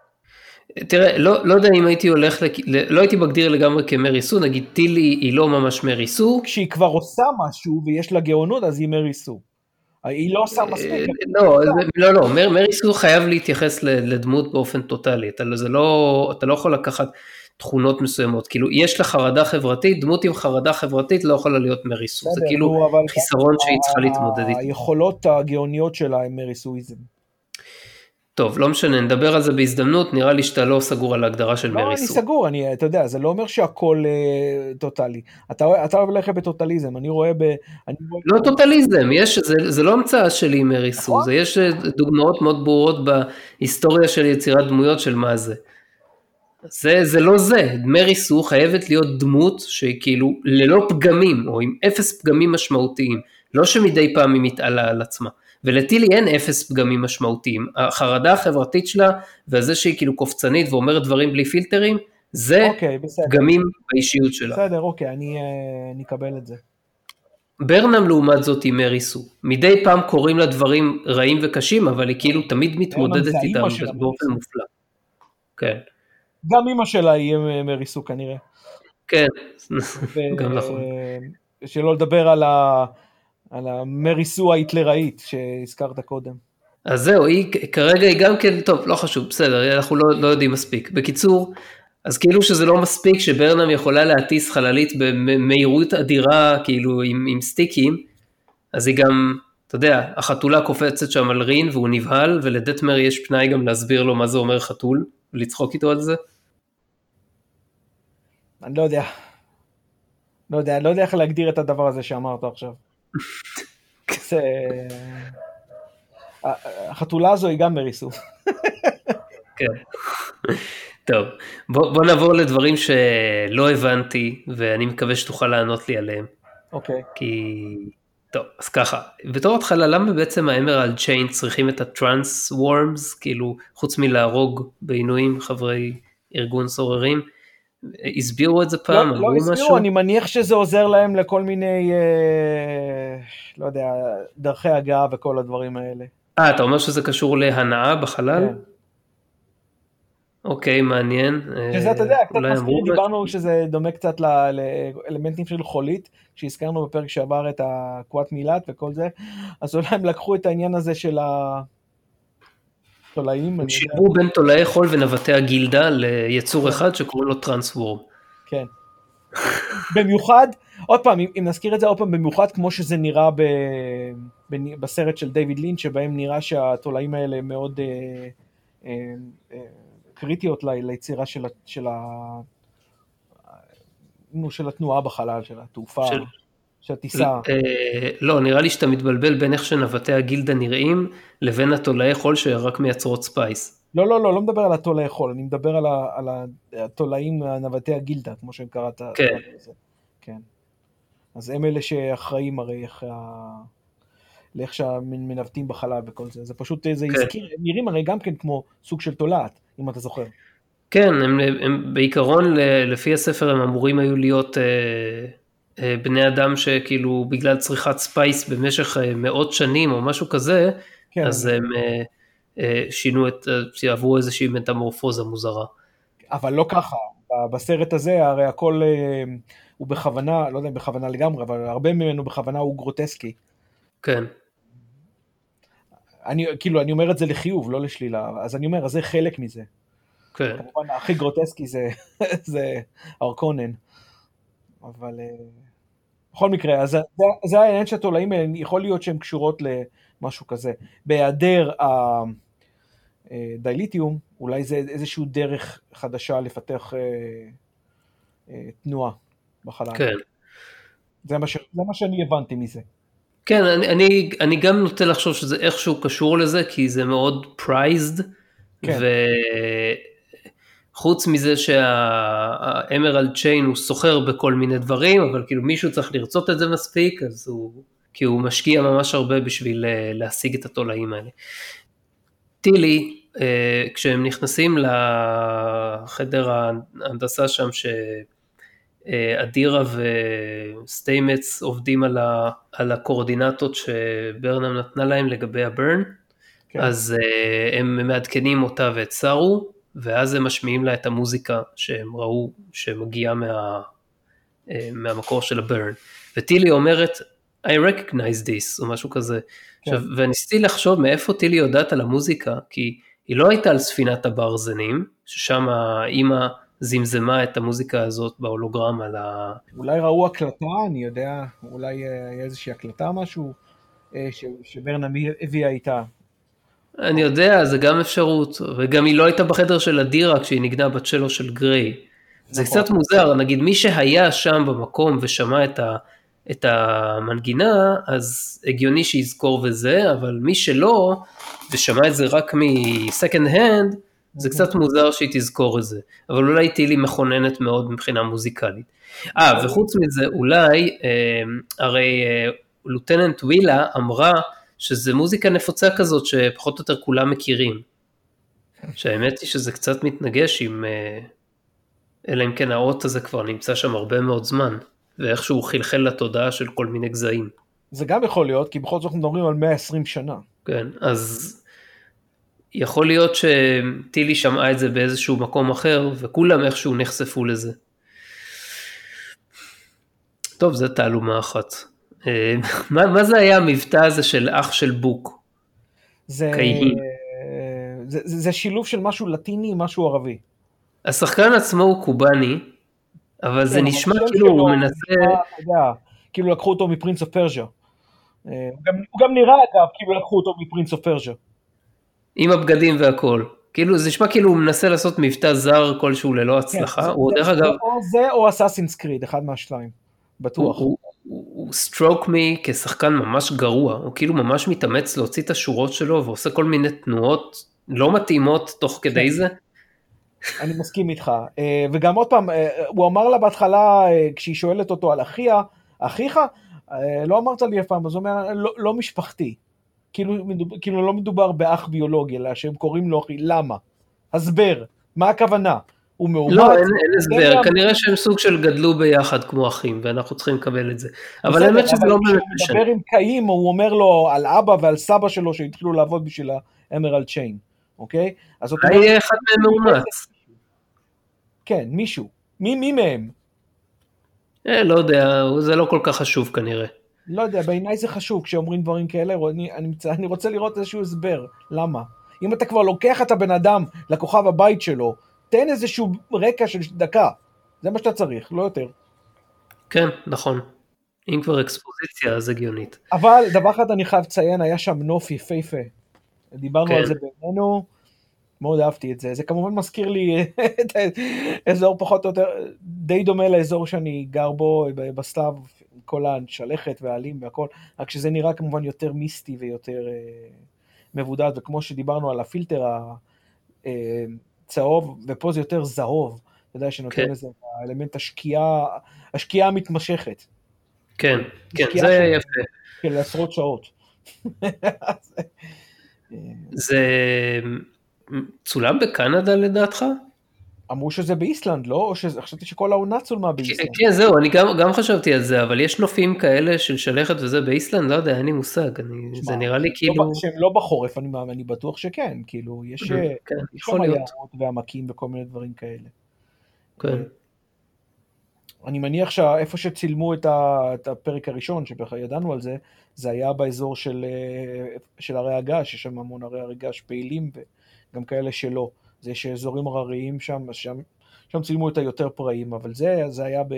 S1: תראה, לא, לא יודע אם הייתי הולך, לק... לא הייתי מגדיר לגמרי כמרי סו, נגיד טילי היא לא ממש מרי סו.
S2: כשהיא כבר עושה משהו ויש לה גאונות אז היא מרי סו. היא לא עושה מספיק.
S1: לא, לא, לא, מרי סו חייב להתייחס לדמות באופן טוטאלי, אתה, זה לא, אתה לא יכול לקחת תכונות מסוימות, כאילו יש לה חרדה חברתית, דמות עם חרדה חברתית לא יכולה להיות מרי סו, זה כאילו חיסרון שהיא צריכה להתמודד איתו.
S2: היכולות הגאוניות שלה הם מרי סואיזם.
S1: טוב, לא משנה, נדבר על זה בהזדמנות, נראה לי שאתה לא סגור על ההגדרה של מרי סו.
S2: לא, אני סגור, אני, אתה יודע, זה לא אומר שהכל אה, טוטאלי. אתה, אתה אוהב ללכת בטוטליזם, אני רואה ב... אני רואה
S1: לא ב... טוטליזם, יש, זה, זה לא המצאה שלי מרי סו, נכון? זה יש אה, דוגמאות מאוד ברורות בהיסטוריה של יצירת דמויות של מה זה. זה, זה לא זה, מרי סו חייבת להיות דמות שהיא כאילו ללא פגמים, או עם אפס פגמים משמעותיים, לא שמדי פעם היא מתעלה על עצמה. ולטילי אין אפס פגמים משמעותיים. החרדה החברתית שלה, וזה שהיא כאילו קופצנית ואומרת דברים בלי פילטרים, זה אוקיי, פגמים באישיות שלה.
S2: בסדר, אוקיי, אני, אה, אני אקבל את זה.
S1: ברנם לעומת זאת היא מרי סו. מדי פעם קוראים לה דברים רעים וקשים, אבל היא כאילו תמיד מתמודדת איתם באופן מופלא. כן.
S2: גם אימא שלה היא מרי סו כנראה.
S1: כן, גם נכון.
S2: שלא לדבר על ה... על המריסו ההיטלראית שהזכרת קודם.
S1: אז זהו, היא כרגע היא גם כן, טוב, לא חשוב, בסדר, אנחנו לא, לא יודעים מספיק. בקיצור, אז כאילו שזה לא מספיק שברנם יכולה להטיס חללית במהירות אדירה, כאילו עם, עם סטיקים, אז היא גם, אתה יודע, החתולה קופצת שם על רין והוא נבהל, ולדטמר יש פנאי גם להסביר לו מה זה אומר חתול, ולצחוק איתו על זה.
S2: אני לא יודע. לא יודע, לא יודע איך להגדיר את הדבר הזה שאמרת עכשיו. החתולה הזו היא גם מריסו.
S1: כן. טוב, בוא, בוא נעבור לדברים שלא הבנתי, ואני מקווה שתוכל לענות לי עליהם.
S2: אוקיי.
S1: כי... טוב, אז ככה, בתור התחלה, למה בעצם האמרלד צ'יין צריכים את הטרנס וורמס, כאילו, חוץ מלהרוג בעינויים חברי ארגון סוררים? הסבירו את זה פעם?
S2: לא, לא הסבירו, משהו? אני מניח שזה עוזר להם לכל מיני, אה, לא יודע, דרכי הגעה וכל הדברים האלה.
S1: אה, אתה אומר שזה קשור להנאה בחלל? כן. אוקיי, מעניין.
S2: שזה, אתה יודע, קצת מזכיר, דיברנו שזה דומה קצת לאלמנטים של חולית, שהזכרנו בפרק שעבר את הקוואט מילת וכל זה, אז אולי הם לקחו את העניין הזה של ה... תולעים.
S1: הם שילבו בין תולעי חול ונווטי הגילדה ליצור אחד שקוראים לו טרנסוורם.
S2: כן. במיוחד, עוד פעם, אם נזכיר את זה עוד פעם, במיוחד כמו שזה נראה ב, ב, בסרט של דיוויד לינץ', שבהם נראה שהתולעים האלה מאוד אה, אה, אה, קריטיות ליצירה של, של, ה, של התנועה בחלל, של התעופה. של... שהטיסה...
S1: אה, לא, נראה לי שאתה מתבלבל בין איך שנווטי הגילדה נראים לבין התולעי חול שרק מייצרות spice.
S2: לא, לא, לא, לא מדבר על התולעי חול, אני מדבר על, ה, על התולעים, נווטי הגילדה, כמו שהם קראת.
S1: כן.
S2: כן. אז הם אלה שאחראים הרי איך ה... לאיך שמנווטים בחלל וכל זה, זה פשוט, זה כן. הזכיר, הם נראים הרי גם כן כמו סוג של תולעת, אם אתה זוכר.
S1: כן, הם, הם בעיקרון, לפי הספר הם אמורים היו להיות... אה, בני אדם שכאילו בגלל צריכת spice במשך אה, מאות שנים או משהו כזה, כן. אז הם אה, שינו את, עברו איזושהי מטמורפוזה מוזרה.
S2: אבל לא ככה, בסרט הזה הרי הכל הוא בכוונה, לא יודע אם בכוונה לגמרי, אבל הרבה ממנו בכוונה הוא גרוטסקי.
S1: כן.
S2: אני כאילו, אני אומר את זה לחיוב, לא לשלילה, אז אני אומר, אז זה חלק מזה.
S1: כן.
S2: כמובן, הכי גרוטסקי זה, זה ארקונן. אבל בכל מקרה, אז זה, זה העניין של התולעים האלה, יכול להיות שהן קשורות למשהו כזה. בהיעדר הדייליטיום, אולי זה איזושהי דרך חדשה לפתח אה, אה, תנועה בחלל.
S1: כן.
S2: זה מה, ש, זה מה שאני הבנתי מזה.
S1: כן, אני, אני, אני גם נוטה לחשוב שזה איכשהו קשור לזה, כי זה מאוד פרייזד, כן. חוץ מזה שהאמרלד צ'יין הוא סוחר בכל מיני דברים, אבל כאילו מישהו צריך לרצות את זה מספיק, אז הוא, כי הוא משקיע ממש הרבה בשביל אה, להשיג את התולעים האלה. טילי, אה, כשהם נכנסים לחדר ההנדסה שם, שאדירה וסטיימץ עובדים על, ה, על הקורדינטות שברנם נתנה להם לגבי הברן, כן. אז אה, הם מעדכנים אותה ואת סארו, ואז הם משמיעים לה את המוזיקה שהם ראו שמגיעה מה, אה, מהמקור של הברן. וטילי אומרת, I recognize this, או משהו כזה. כן. עכשיו, וניסיתי לחשוב מאיפה טילי יודעת על המוזיקה, כי היא לא הייתה על ספינת הברזנים, ששם האימא זמזמה את המוזיקה הזאת בהולוגרם על ה...
S2: אולי ראו הקלטה, אני יודע, אולי אה, היה איזושהי הקלטה משהו אה, שברנה הביאה איתה.
S1: אני יודע, זה גם אפשרות, וגם היא לא הייתה בחדר של אדירה כשהיא ניגנה בצ'לו של גריי. זה נכון. קצת מוזר, נגיד מי שהיה שם במקום ושמע את, ה, את המנגינה, אז הגיוני שיזכור וזה, אבל מי שלא, ושמע את זה רק מסקנד הנד, זה אוקיי. קצת מוזר שהיא תזכור את זה, אבל אולי טילי מכוננת מאוד מבחינה מוזיקלית. אה, וחוץ מזה, אולי, אה, הרי אה, לוטננט ווילה אמרה שזה מוזיקה נפוצה כזאת שפחות או יותר כולם מכירים. שהאמת היא שזה קצת מתנגש עם, אה, אלא אם כן האות הזה כבר נמצא שם הרבה מאוד זמן, ואיכשהו חלחל לתודעה של כל מיני גזעים.
S2: זה גם יכול להיות, כי בכל זאת אנחנו מדברים על 120 שנה.
S1: כן, אז יכול להיות שטילי שמעה את זה באיזשהו מקום אחר, וכולם איכשהו נחשפו לזה. טוב, זה תעלומה אחת. אה, מה, מה זה היה המבטא הזה של אח של בוק?
S2: זה, זה, זה, זה שילוב של משהו לטיני משהו ערבי.
S1: השחקן עצמו הוא קובאני, אבל זה כן, נשמע כאילו הוא מנסה... יודע,
S2: כאילו לקחו אותו מ Prince of Persia. הוא גם נראה אגב כאילו לקחו אותו מ Prince of Persia.
S1: עם הבגדים והכל. כאילו זה נשמע כאילו הוא מנסה לעשות מבטא זר כלשהו ללא הצלחה, כן, הוא דרך אגב...
S2: או זה או Assassin's Creed, אחד מהשתיים, בטוח. הוא,
S1: struck me כשחקן ממש גרוע, הוא כאילו ממש מתאמץ להוציא את השורות שלו ועושה כל מיני תנועות לא מתאימות תוך כדי כן. זה.
S2: אני מסכים איתך, אה, וגם עוד פעם, אה, הוא אמר לה בהתחלה, אה, כשהיא שואלת אותו על אחיה, אחיך? לא אמרת לי אף פעם, אז הוא אומר, לא, לא משפחתי. כאילו, כאילו לא מדובר באח ביולוגי, אלא שהם קוראים לו אחי, למה? הסבר, מה הכוונה? הוא מאומץ.
S1: לא, אין, הסבר, כנראה שהם סוג של גדלו ביחד כמו אחים, ואנחנו צריכים לקבל את זה. אבל האמת שזה לא באמת
S2: משנה. כשהוא מדבר עם קאים, הוא אומר לו על אבא ועל סבא שלו שהתחילו לעבוד בשביל האמרלד צ'יין, אוקיי?
S1: אז זאת אומרת... אולי אחד מהם מאומץ.
S2: כן, מישהו. מי, מי מהם?
S1: אה, לא יודע, זה לא כל כך חשוב כנראה.
S2: לא יודע, בעיניי זה חשוב כשאומרים דברים כאלה, אני, אני, אני רוצה לראות איזשהו הסבר, למה? אם אתה כבר לוקח את הבן אדם לכוכב הבית שלו, תן איזשהו רקע של דקה, זה מה שאתה צריך, לא יותר.
S1: כן, נכון. אם כבר אקספוזיציה אז הגיונית.
S2: אבל דבר אחד אני חייב לציין, היה שם נוף יפהפה. דיברנו כן. על זה בינינו, מאוד אהבתי את זה. זה כמובן מזכיר לי את האזור פחות או יותר, די דומה לאזור שאני גר בו בסתיו, כל השלכת והעלים והכל, רק שזה נראה כמובן יותר מיסטי ויותר אה, מבודד, וכמו שדיברנו על הפילטר הצהוב, אה, ופה זה יותר זהוב, אתה יודע, שנותן כן. איזה אלמנט השקיעה, השקיעה המתמשכת.
S1: כן, כן, זה היה יפה.
S2: כן, לעשרות שעות.
S1: זה צולם בקנדה לדעתך?
S2: אמרו שזה באיסלנד, לא? או שחשבתי שכל העונה צולמה באיסלנד.
S1: כן, זהו, אני גם, גם חשבתי על זה, אבל יש נופים כאלה של שלכת וזה באיסלנד, לא יודע, אין לי מושג, אני, שמה, זה נראה לי לא כאילו...
S2: שהם לא בחורף, אני, אני בטוח שכן, כאילו, יש, כן, שם יערות ועמקים וכל מיני דברים כאלה.
S1: כן. אה,
S2: אני מניח שאיפה שצילמו את, ה, את הפרק הראשון, שבכלל ידענו על זה, זה היה באזור של, אה, של הרי הגעש, יש שם המון הרי הגעש פעילים וגם כאלה שלא. זה יש אזורים הרריים שם, שם, שם צילמו את היותר פראיים, אבל זה, זה היה ב...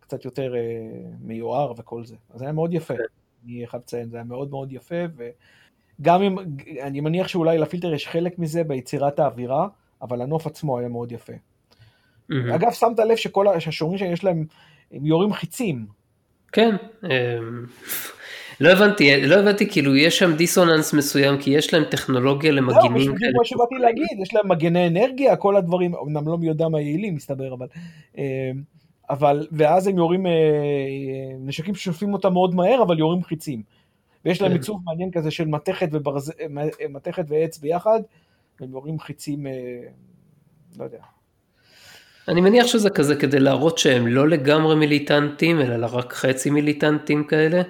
S2: קצת יותר uh, מיוער וכל זה. אז זה היה מאוד יפה, כן. אני חייב לציין, זה היה מאוד מאוד יפה, וגם אם, אני מניח שאולי לפילטר יש חלק מזה ביצירת האווירה, אבל הנוף עצמו היה מאוד יפה. Mm-hmm. אגב, שמת לב שכל השומרים שיש להם, הם יורים חיצים.
S1: כן, אמ, לא הבנתי, לא הבנתי, כאילו יש שם דיסוננס מסוים, כי יש להם טכנולוגיה למגינים
S2: לא, כאלה. כמו שבאתי להגיד, יש להם מגני אנרגיה, כל הדברים, אמנם לא מי יודע מה יעילים, מסתבר, אבל... אה, אבל, ואז הם יורים, אה, נשקים ששולפים אותם מאוד מהר, אבל יורים חיצים. ויש להם כן. עיצוב מעניין כזה של מתכת, וברז... מתכת ועץ ביחד, והם יורים חיצים, אה, לא יודע.
S1: אני מניח שזה כזה כדי להראות שהם לא לגמרי מיליטנטים, אלא רק חצי מיליטנטים כאלה.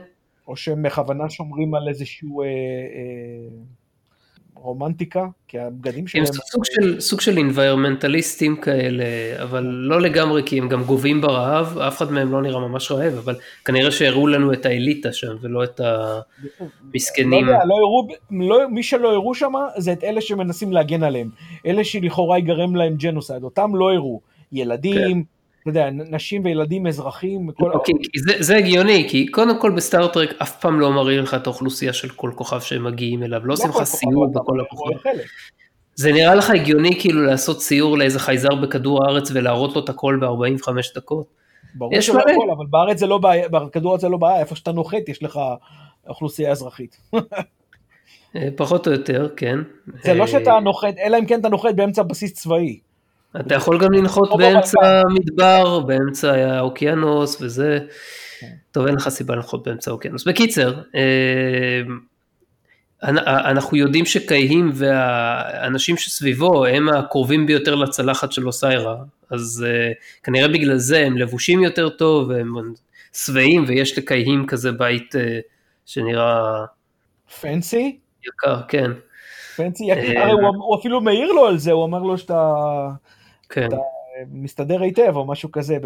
S2: או שהם בכוונה שומרים על איזשהו, אה, אה, רומנטיקה, כי הבגדים
S1: הם
S2: שלהם...
S1: סוג של, סוג של אינביירמנטליסטים כאלה, אבל לא לגמרי כי הם גם גובים ברעב, אף אחד מהם לא נראה ממש רעב, אבל כנראה שהראו לנו את האליטה שם ולא את המסכנים.
S2: לא יודע, לא הראו, לא, מי שלא הראו שם זה את אלה שמנסים להגן עליהם. אלה שלכאורה ייגרם להם ג'נוסייד, אותם לא הראו. ילדים, אתה יודע, נשים וילדים אזרחים.
S1: אוקיי, זה, זה הגיוני, כי קודם כל בסטארטרק אף פעם לא מראים לך את האוכלוסייה של כל כוכב שהם מגיעים אליו, לא עושים לך סיור בכל הכוכב. זה נראה לך הגיוני כאילו לעשות סיור לאיזה חייזר בכדור הארץ ולהראות לו את הכל ב-45 דקות?
S2: ברור שלא הכל, אבל בארץ זה לא בעיה, בכדור הארץ זה לא בעיה, איפה שאתה נוחת יש לך אוכלוסייה אזרחית.
S1: אה, פחות או יותר, כן.
S2: זה לא שאתה נוחת, אלא אם כן אתה נוחת באמצע בסיס צבאי.
S1: אתה יכול גם לנחות באמצע המדבר, באמצע האוקיינוס וזה. כן. טוב, אין לך סיבה לנחות באמצע האוקיינוס. בקיצר, אה, אנחנו יודעים שקייהים והאנשים שסביבו הם הקרובים ביותר לצלחת של אוסיירה, אז uh, כנראה בגלל זה הם לבושים יותר טוב והם שבעים ויש לקייהים כזה בית uh, שנראה...
S2: פנסי?
S1: יקר, כן.
S2: פנסי יקר, הוא אפילו מעיר לו על זה, הוא אמר לו שאתה כן. אתה מסתדר היטב או משהו כזה,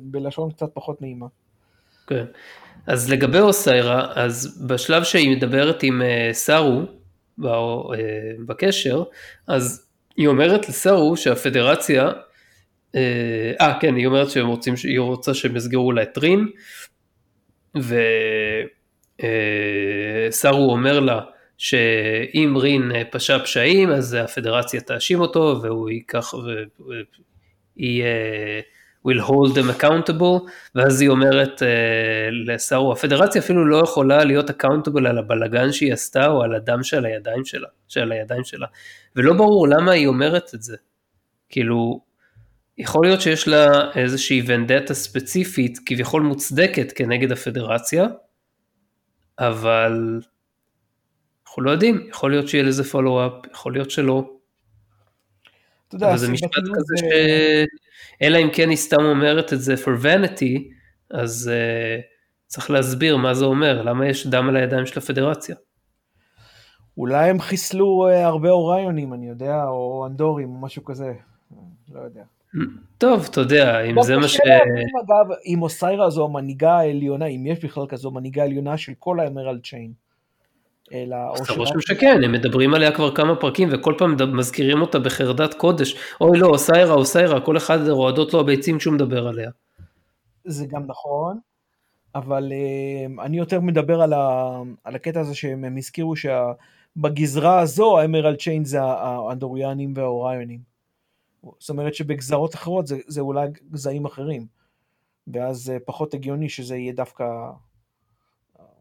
S2: בלשון קצת פחות נעימה.
S1: כן. אז לגבי אוסיירה, אז בשלב שהיא מדברת עם uh, סארו uh, בקשר, אז היא אומרת לסארו שהפדרציה, אה, כן, היא אומרת שהם רוצים, שהיא רוצה שהם יסגרו לה את רין, וסארו אומר לה שאם רין פשע פשעים אז הפדרציה תאשים אותו והוא ייקח, והיא... will hold them accountable, ואז היא אומרת uh, לסארו, הפדרציה אפילו לא יכולה להיות accountable על הבלגן שהיא עשתה או על הדם של הידיים שלה, של הידיים שלה, ולא ברור למה היא אומרת את זה. כאילו, יכול להיות שיש לה איזושהי ונדטה ספציפית, כביכול מוצדקת כנגד הפדרציה, אבל אנחנו לא יודעים, יכול להיות שיהיה לזה פולו-אפ, יכול להיות שלא. אתה יודע, זה משפט כזה ש... אלא אם כן היא סתם אומרת את זה for vanity, אז uh, צריך להסביר מה זה אומר, למה יש דם על הידיים של הפדרציה.
S2: אולי הם חיסלו uh, הרבה אוריונים, אני יודע, או אנדורים, או משהו כזה, לא יודע.
S1: טוב, אתה יודע, אם זה מה ש...
S2: אגב, אם אוסיירה זו המנהיגה העליונה, אם יש בכלל כזו מנהיגה עליונה של כל האמרלד צ'יין.
S1: אלא... אתה רושם שכן, הם מדברים עליה כבר כמה פרקים וכל פעם מזכירים אותה בחרדת קודש. אוי לא, אוסיירה, אוסיירה, כל אחד רועדות לו הביצים שהוא מדבר עליה.
S2: זה גם נכון, אבל uh, אני יותר מדבר על, ה, על הקטע הזה שהם הזכירו שבגזרה הזו האמרלד צ'יין זה האנדוריאנים והאוריונים. זאת אומרת שבגזרות אחרות זה, זה אולי גזעים אחרים. ואז פחות הגיוני שזה יהיה דווקא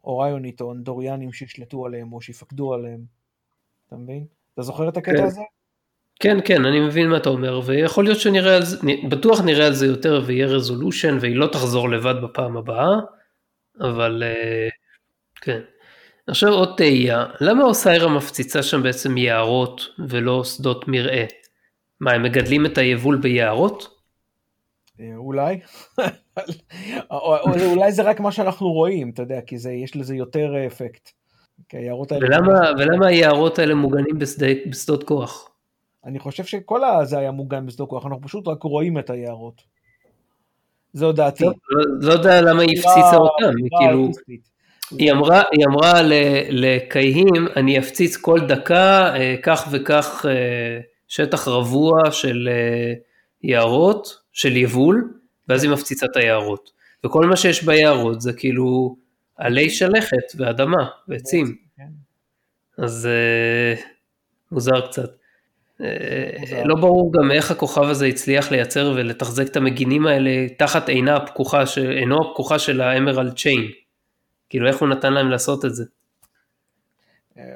S2: אוריונית או אנדוריאנים שישלטו עליהם או שיפקדו עליהם. אתה מבין? אתה זוכר את הקטע כן. הזה?
S1: כן, כן, אני מבין מה אתה אומר, ויכול להיות שנראה על זה, בטוח נראה על זה יותר ויהיה רזולושן, והיא לא תחזור לבד בפעם הבאה, אבל אה, כן. עכשיו עוד תהייה, למה אוסיירה מפציצה שם בעצם יערות ולא שדות מרעה? מה, הם מגדלים את היבול ביערות?
S2: אה, אולי. אולי זה רק מה שאנחנו רואים, אתה יודע, כי זה, יש לזה יותר אפקט.
S1: ולמה, ולמה היערות האלה מוגנים בשדות כוח?
S2: אני חושב שכל הזה היה מוגן בשדות כוח, אנחנו פשוט רק רואים את היערות. זו דעתי. לא,
S1: לא יודע למה היא הפציצה אותם, כאילו, היא אמרה, היא אמרה לקייהים, אני אפציץ כל דקה אה, כך וכך אה, שטח רבוע של אה, יערות, של יבול, ואז היא מפציצה את היערות. וכל מה שיש ביערות זה כאילו עלי שלכת ואדמה ועצים. כן. אז uh, מוזר קצת. Uh, לא ברור גם איך הכוכב הזה הצליח לייצר ולתחזק את המגינים האלה תחת עינה הפקוחה, עינו הפקוחה של האמרלד צ'יין. כאילו איך הוא נתן להם לעשות את זה.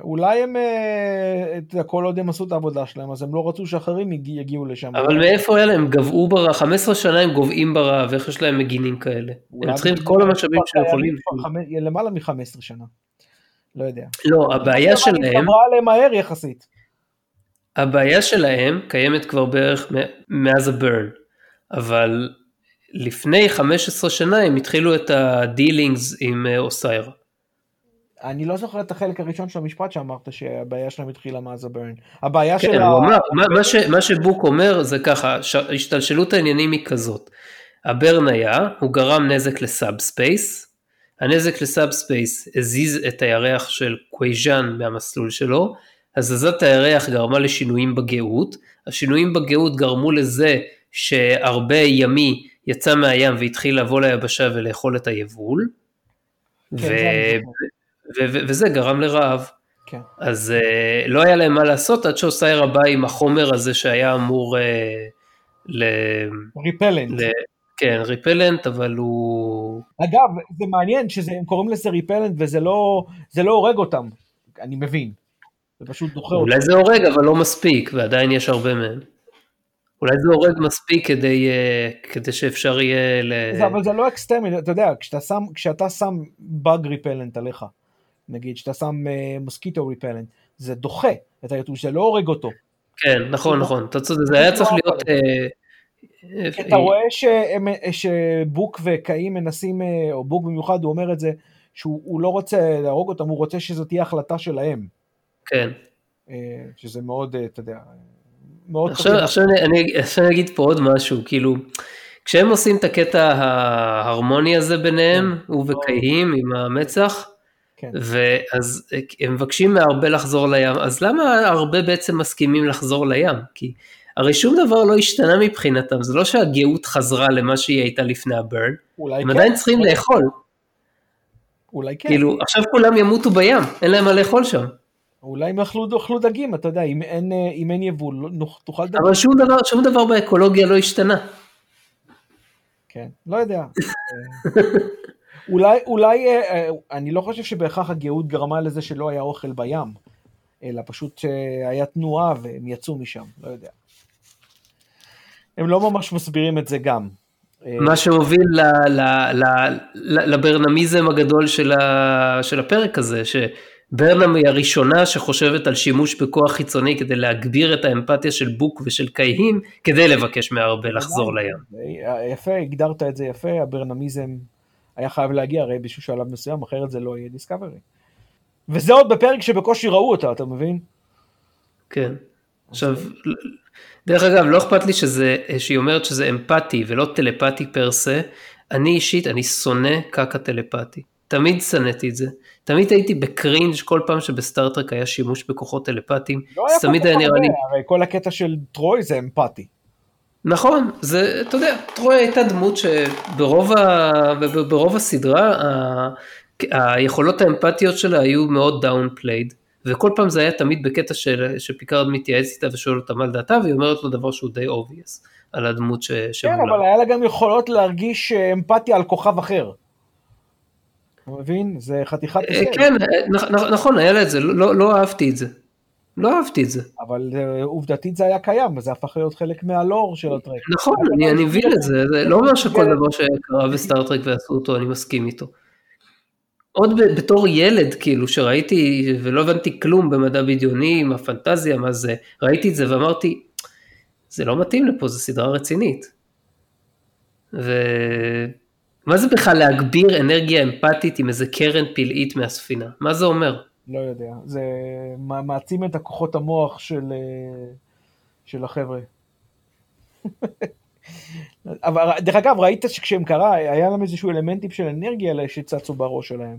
S2: אולי הם, אה, כל עוד הם עשו את העבודה שלהם, אז הם לא רצו שאחרים יגיעו לשם.
S1: אבל מאיפה היה להם? גבעו ברע, 15 שנה הם גובעים ברע, ואיך יש להם מגינים כאלה? הם צריכים את כל המשאבים שהם יכולים.
S2: למעלה מ-15 שנה. לא יודע.
S1: לא, הבעיה שלהם... היא
S2: חברה עליהם מהר יחסית.
S1: הבעיה שלהם קיימת כבר בערך מאז ה Burn, אבל לפני 15 שנה הם התחילו את ה dealings עם אה, אוסיירה.
S2: אני לא זוכר את החלק הראשון של המשפט שאמרת שהבעיה שלהם התחילה מאז ה Burn. הבעיה
S1: כן,
S2: של ה...
S1: אמר, מה, מה, ש, מה שבוק אומר זה ככה, ש- השתלשלות העניינים היא כזאת. ה Burn היה, הוא גרם נזק ל subspace, הנזק ל subspace הזיז את הירח של קווייז'אן מהמסלול שלו, הזזת הירח גרמה לשינויים בגאות, השינויים בגאות גרמו לזה שארבה ימי יצא מהים והתחיל לבוא ליבשה ולאכול את היבול,
S2: כן,
S1: ו- וזה גרם לרעב.
S2: כן.
S1: אז אה, לא היה להם מה לעשות עד שאוסיירה בא עם החומר הזה שהיה אמור אה, ל...
S2: repellent.
S1: ל... כן, repellent, אבל הוא...
S2: אגב, זה מעניין שהם קוראים לזה repellent וזה לא, לא הורג אותם, אני מבין. זה פשוט דוחה אותם.
S1: אולי זה הורג, אבל לא מספיק, ועדיין יש הרבה מהם. אולי זה הורג מספיק כדי, אה, כדי שאפשר יהיה ל...
S2: זה, אבל זה לא extermi, אתה יודע, כשאתה שם, כשאתה שם bug repellent עליך, נגיד, כשאתה שם mosquito repellent, זה דוחה את היתוש, זה לא הורג אותו.
S1: כן, נכון, נכון, אתה צודק, זה היה צריך להיות... אה,
S2: כי אתה רואה שהם- שבוק וקאים מנסים, אה, או בוק במיוחד, הוא אומר את זה, שהוא הוא לא רוצה להרוג אותם, הוא רוצה שזו תהיה החלטה שלהם.
S1: כן.
S2: אה, שזה מאוד, אה, אתה יודע, מאוד...
S1: עכשיו. עכשיו אני, אני, עכשיו אני אגיד פה עוד משהו, כאילו, כשהם עושים את הקטע ההרמוני הזה ביניהם, הוא וקהים עם המצח,
S2: כן.
S1: ואז הם מבקשים מהרבה לחזור לים, אז למה הרבה בעצם מסכימים לחזור לים? כי הרי שום דבר לא השתנה מבחינתם, זה לא שהגאות חזרה למה שהיא הייתה לפני הברן,
S2: אולי
S1: הם
S2: כן,
S1: עדיין צריכים לאכול,
S2: אולי כן.
S1: כאילו, עכשיו כולם ימותו בים, אין להם מה לאכול שם.
S2: אולי הם אכלו, אכלו דגים, אתה יודע, אם אין, אה, אם אין יבול, לא- תאכל דגים.
S1: אבל שום דבר, שום דבר באקולוגיה לא השתנה.
S2: כן, לא יודע. אה, אולי, אולי, אה, אה, אני לא חושב שבהכרח הגאות גרמה לזה שלא היה אוכל בים, אלא פשוט שהיה תנועה והם יצאו משם, לא יודע. הם לא ממש מסבירים את זה גם. אה,
S1: מה שהוביל ל- ל- ל- ל- לברנמיזם הגדול של, ה, של הפרק הזה, שברנם היא הראשונה שחושבת על שימוש בכוח חיצוני כדי להגביר את האמפתיה של בוק ושל קייהים, כדי לבקש מהרבה לחזור לים.
S2: אה, יפה, הגדרת את זה יפה, הברנהמיזם היה חייב להגיע הרי באיזשהו שלב מסוים, אחרת זה לא יהיה דיסקאברי. וזה עוד בפרק שבקושי ראו אותה, אתה מבין?
S1: כן. עכשיו, דרך אגב, לא אכפת לי שזה, שהיא אומרת שזה אמפתי ולא טלפתי per se. אני אישית, אני שונא קקה טלפתי. תמיד שנאתי את זה. תמיד הייתי ב cringe כל פעם שבסטארטרק היה שימוש בכוחות טלפתיים.
S2: לא היה כל
S1: היה
S2: כך. הרבה, הרי כל הקטע של טרוי זה אמפתי.
S1: נכון, זה, אתה יודע, טרוי הייתה דמות שברוב ה, ברוב הסדרה, ה, היכולות האמפתיות שלה היו מאוד downplayed, וכל פעם זה היה תמיד בקטע של, שפיקארד מתייעץ איתה ושואל אותה מה על דעתה, והיא אומרת לו דבר שהוא די obvious על הדמות ש,
S2: כן,
S1: שמולה.
S2: אבל היה לה גם יכולות להרגיש אה, אמפתיה על כוכב אחר. אתה מבין? זה חתיכת
S1: אה. כן, נכ- נכון, היה לה את זה, לא, לא, לא אהבתי את זה. לא אהבתי את זה.
S2: אבל אה, עובדתית זה היה קיים, וזה הפך להיות חלק מהלור של הטרק.
S1: נכון, אני, אני מבין את זה, זה לא אומר שכל דבר שקרה בסטארטרק ועשו אותו, אני מסכים איתו. עוד בתור ילד, כאילו, שראיתי ולא הבנתי כלום במדע בדיוני, מה פנטזיה, מה זה, ראיתי את זה ואמרתי, זה לא מתאים לפה, זו סדרה רצינית. ומה זה בכלל להגביר אנרגיה אמפתית עם איזה קרן פלאית מהספינה? מה זה אומר?
S2: לא יודע, זה מע- מעצים את הכוחות המוח של, אה, של החבר'ה. אבל דרך אגב, ראית שכשהם קרה, היה להם איזשהו אלמנטים של אנרגיה שצצו בראש שלהם.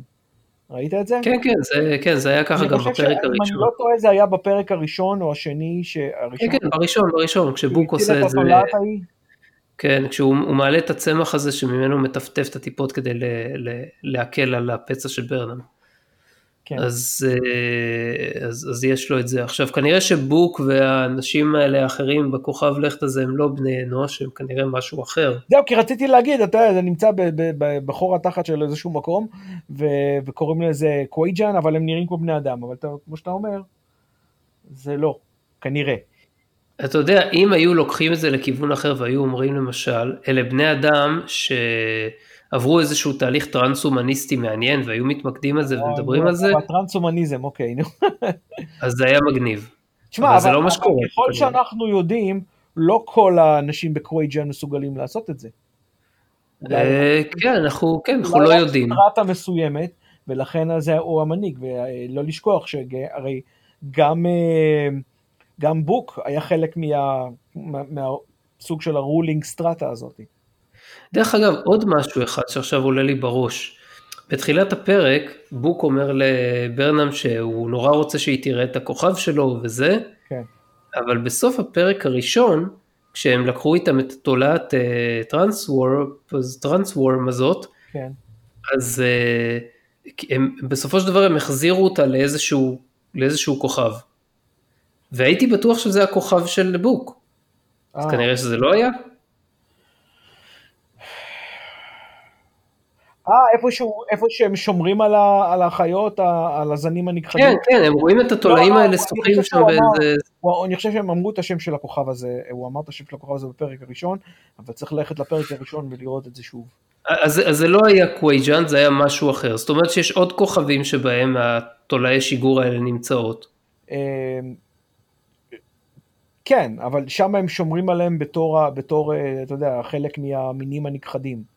S2: ראית את זה?
S1: כן, כן, זה, כן, זה היה ככה
S2: אני
S1: גם בפרק
S2: אני
S1: הראשון.
S2: לא טועה, זה היה בפרק הראשון או השני,
S1: כן,
S2: שהראשון...
S1: כן, בראשון, בראשון, כשבוק עושה את זה,
S2: ההיא.
S1: כן, כשהוא הוא מעלה את הצמח הזה שממנו מטפטף את הטיפות כדי ל, ל, להקל על הפצע של ברנם.
S2: כן.
S1: אז, אה, אז, אז יש לו את זה. עכשיו, כנראה שבוק והאנשים האלה האחרים בכוכב לכת הזה הם לא בני אנוש, הם כנראה משהו אחר.
S2: זהו, כי רציתי להגיד, אתה יודע, זה נמצא ב- ב- ב- בחור התחת של איזשהו מקום, ו- וקוראים לזה קווייג'אן, אבל הם נראים כמו בני אדם, אבל אתה, כמו שאתה אומר, זה לא, כנראה.
S1: אתה יודע, אם היו לוקחים את זה לכיוון אחר והיו אומרים למשל, אלה בני אדם שעברו איזשהו תהליך טרנס-הומניסטי מעניין והיו מתמקדים על זה ומדברים על זה,
S2: הטרנס-הומניזם, אוקיי.
S1: אז זה היה מגניב.
S2: תשמע,
S1: אבל זה
S2: אבל,
S1: לא מה שקורה,
S2: ככל
S1: כנראה.
S2: שאנחנו יודעים, לא כל האנשים בקווייג'אן מסוגלים לעשות את זה.
S1: אה, כן, אנחנו, כן, אנחנו
S2: אולי
S1: לא
S2: רק
S1: יודעים.
S2: strata מסוימת, ולכן אז הוא המנהיג, ולא לשכוח שהרי גם, אה, גם בוק היה חלק מה, מה, מהסוג של הרולינג סטרטה הזאת.
S1: דרך אגב, עוד משהו אחד שעכשיו עולה לי בראש. בתחילת הפרק, בוק אומר לברנם שהוא נורא רוצה שהיא תראה את הכוכב שלו וזה,
S2: כן.
S1: אבל בסוף הפרק הראשון, כשהם לקחו איתם את תולעת טרנסוורם הזאת,
S2: כן.
S1: אז uh, הם, בסופו של דבר הם החזירו אותה לאיזשהו, לאיזשהו כוכב. והייתי בטוח שזה הכוכב של בוק. אז
S2: אה.
S1: כנראה שזה לא היה.
S2: אה, איפשהו, איפה שהם שומרים על, ה, על החיות, על הזנים הנכחדים.
S1: כן, כן, הם רואים את התולעים
S2: לא,
S1: האלה
S2: אני
S1: שוחים שם באיזה...
S2: הוא, אני חושב שהם אמרו את השם של הכוכב הזה, הוא אמר את השם של הכוכב הזה בפרק הראשון, אבל צריך ללכת לפרק הראשון ולראות את זה שוב.
S1: אז, אז זה לא היה קווייג'אן, זה היה משהו אחר. זאת אומרת שיש עוד כוכבים שבהם תולעי שיגור האלה נמצאות.
S2: אמ, כן, אבל שם הם שומרים עליהם בתור, בתור, אה, אתה יודע, חלק מהמינים הנכחדים.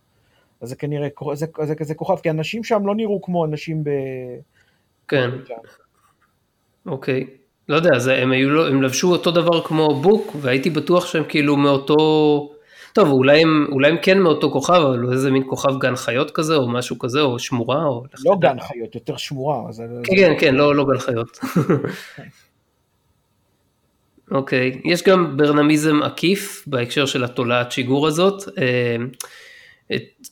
S2: אז זה כנראה, זה, זה כזה כוכב, כי אנשים שם לא נראו כמו אנשים ב...
S1: כן, אוקיי. לא יודע, זה, הם, היו, לא- הם לבשו אותו דבר כמו בוק, והייתי בטוח שהם כאילו מאותו... טוב, אולי הם, אולי הם כן מאותו כוכב, אבל איזה מין כוכב גן חיות כזה, או משהו כזה, או שמורה, או...
S2: לא גן חיות, יותר שמורה. זה,
S1: כן, כן, כן, לא, לא גן חיות. אוקיי, יש גם ברנמיזם עקיף בהקשר של התולעת שיגור הזאת.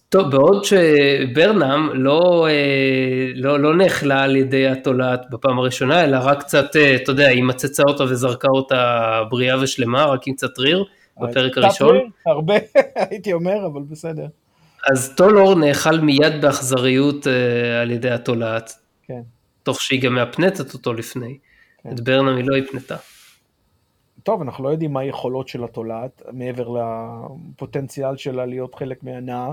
S1: טוב, בעוד שברנם לא, אה, לא, לא נאכלה על ידי התולעת בפעם הראשונה, אלא רק קצת, אה, אתה יודע, היא מצצה אותה וזרקה אותה בריאה ושלמה, רק עם קצת ריר, בפרק הראשון.
S2: ריר, הרבה, הייתי אומר, אבל בסדר.
S1: אז טולור נאכל מיד באכזריות אה, על ידי התולעת,
S2: כן.
S1: תוך שהיא גם מהפנטת אותו לפני.
S2: כן.
S1: את ברנם היא לא הפנתה.
S2: טוב, אנחנו לא יודעים מה היכולות של התולעת, מעבר לפוטנציאל שלה להיות חלק מהנאה.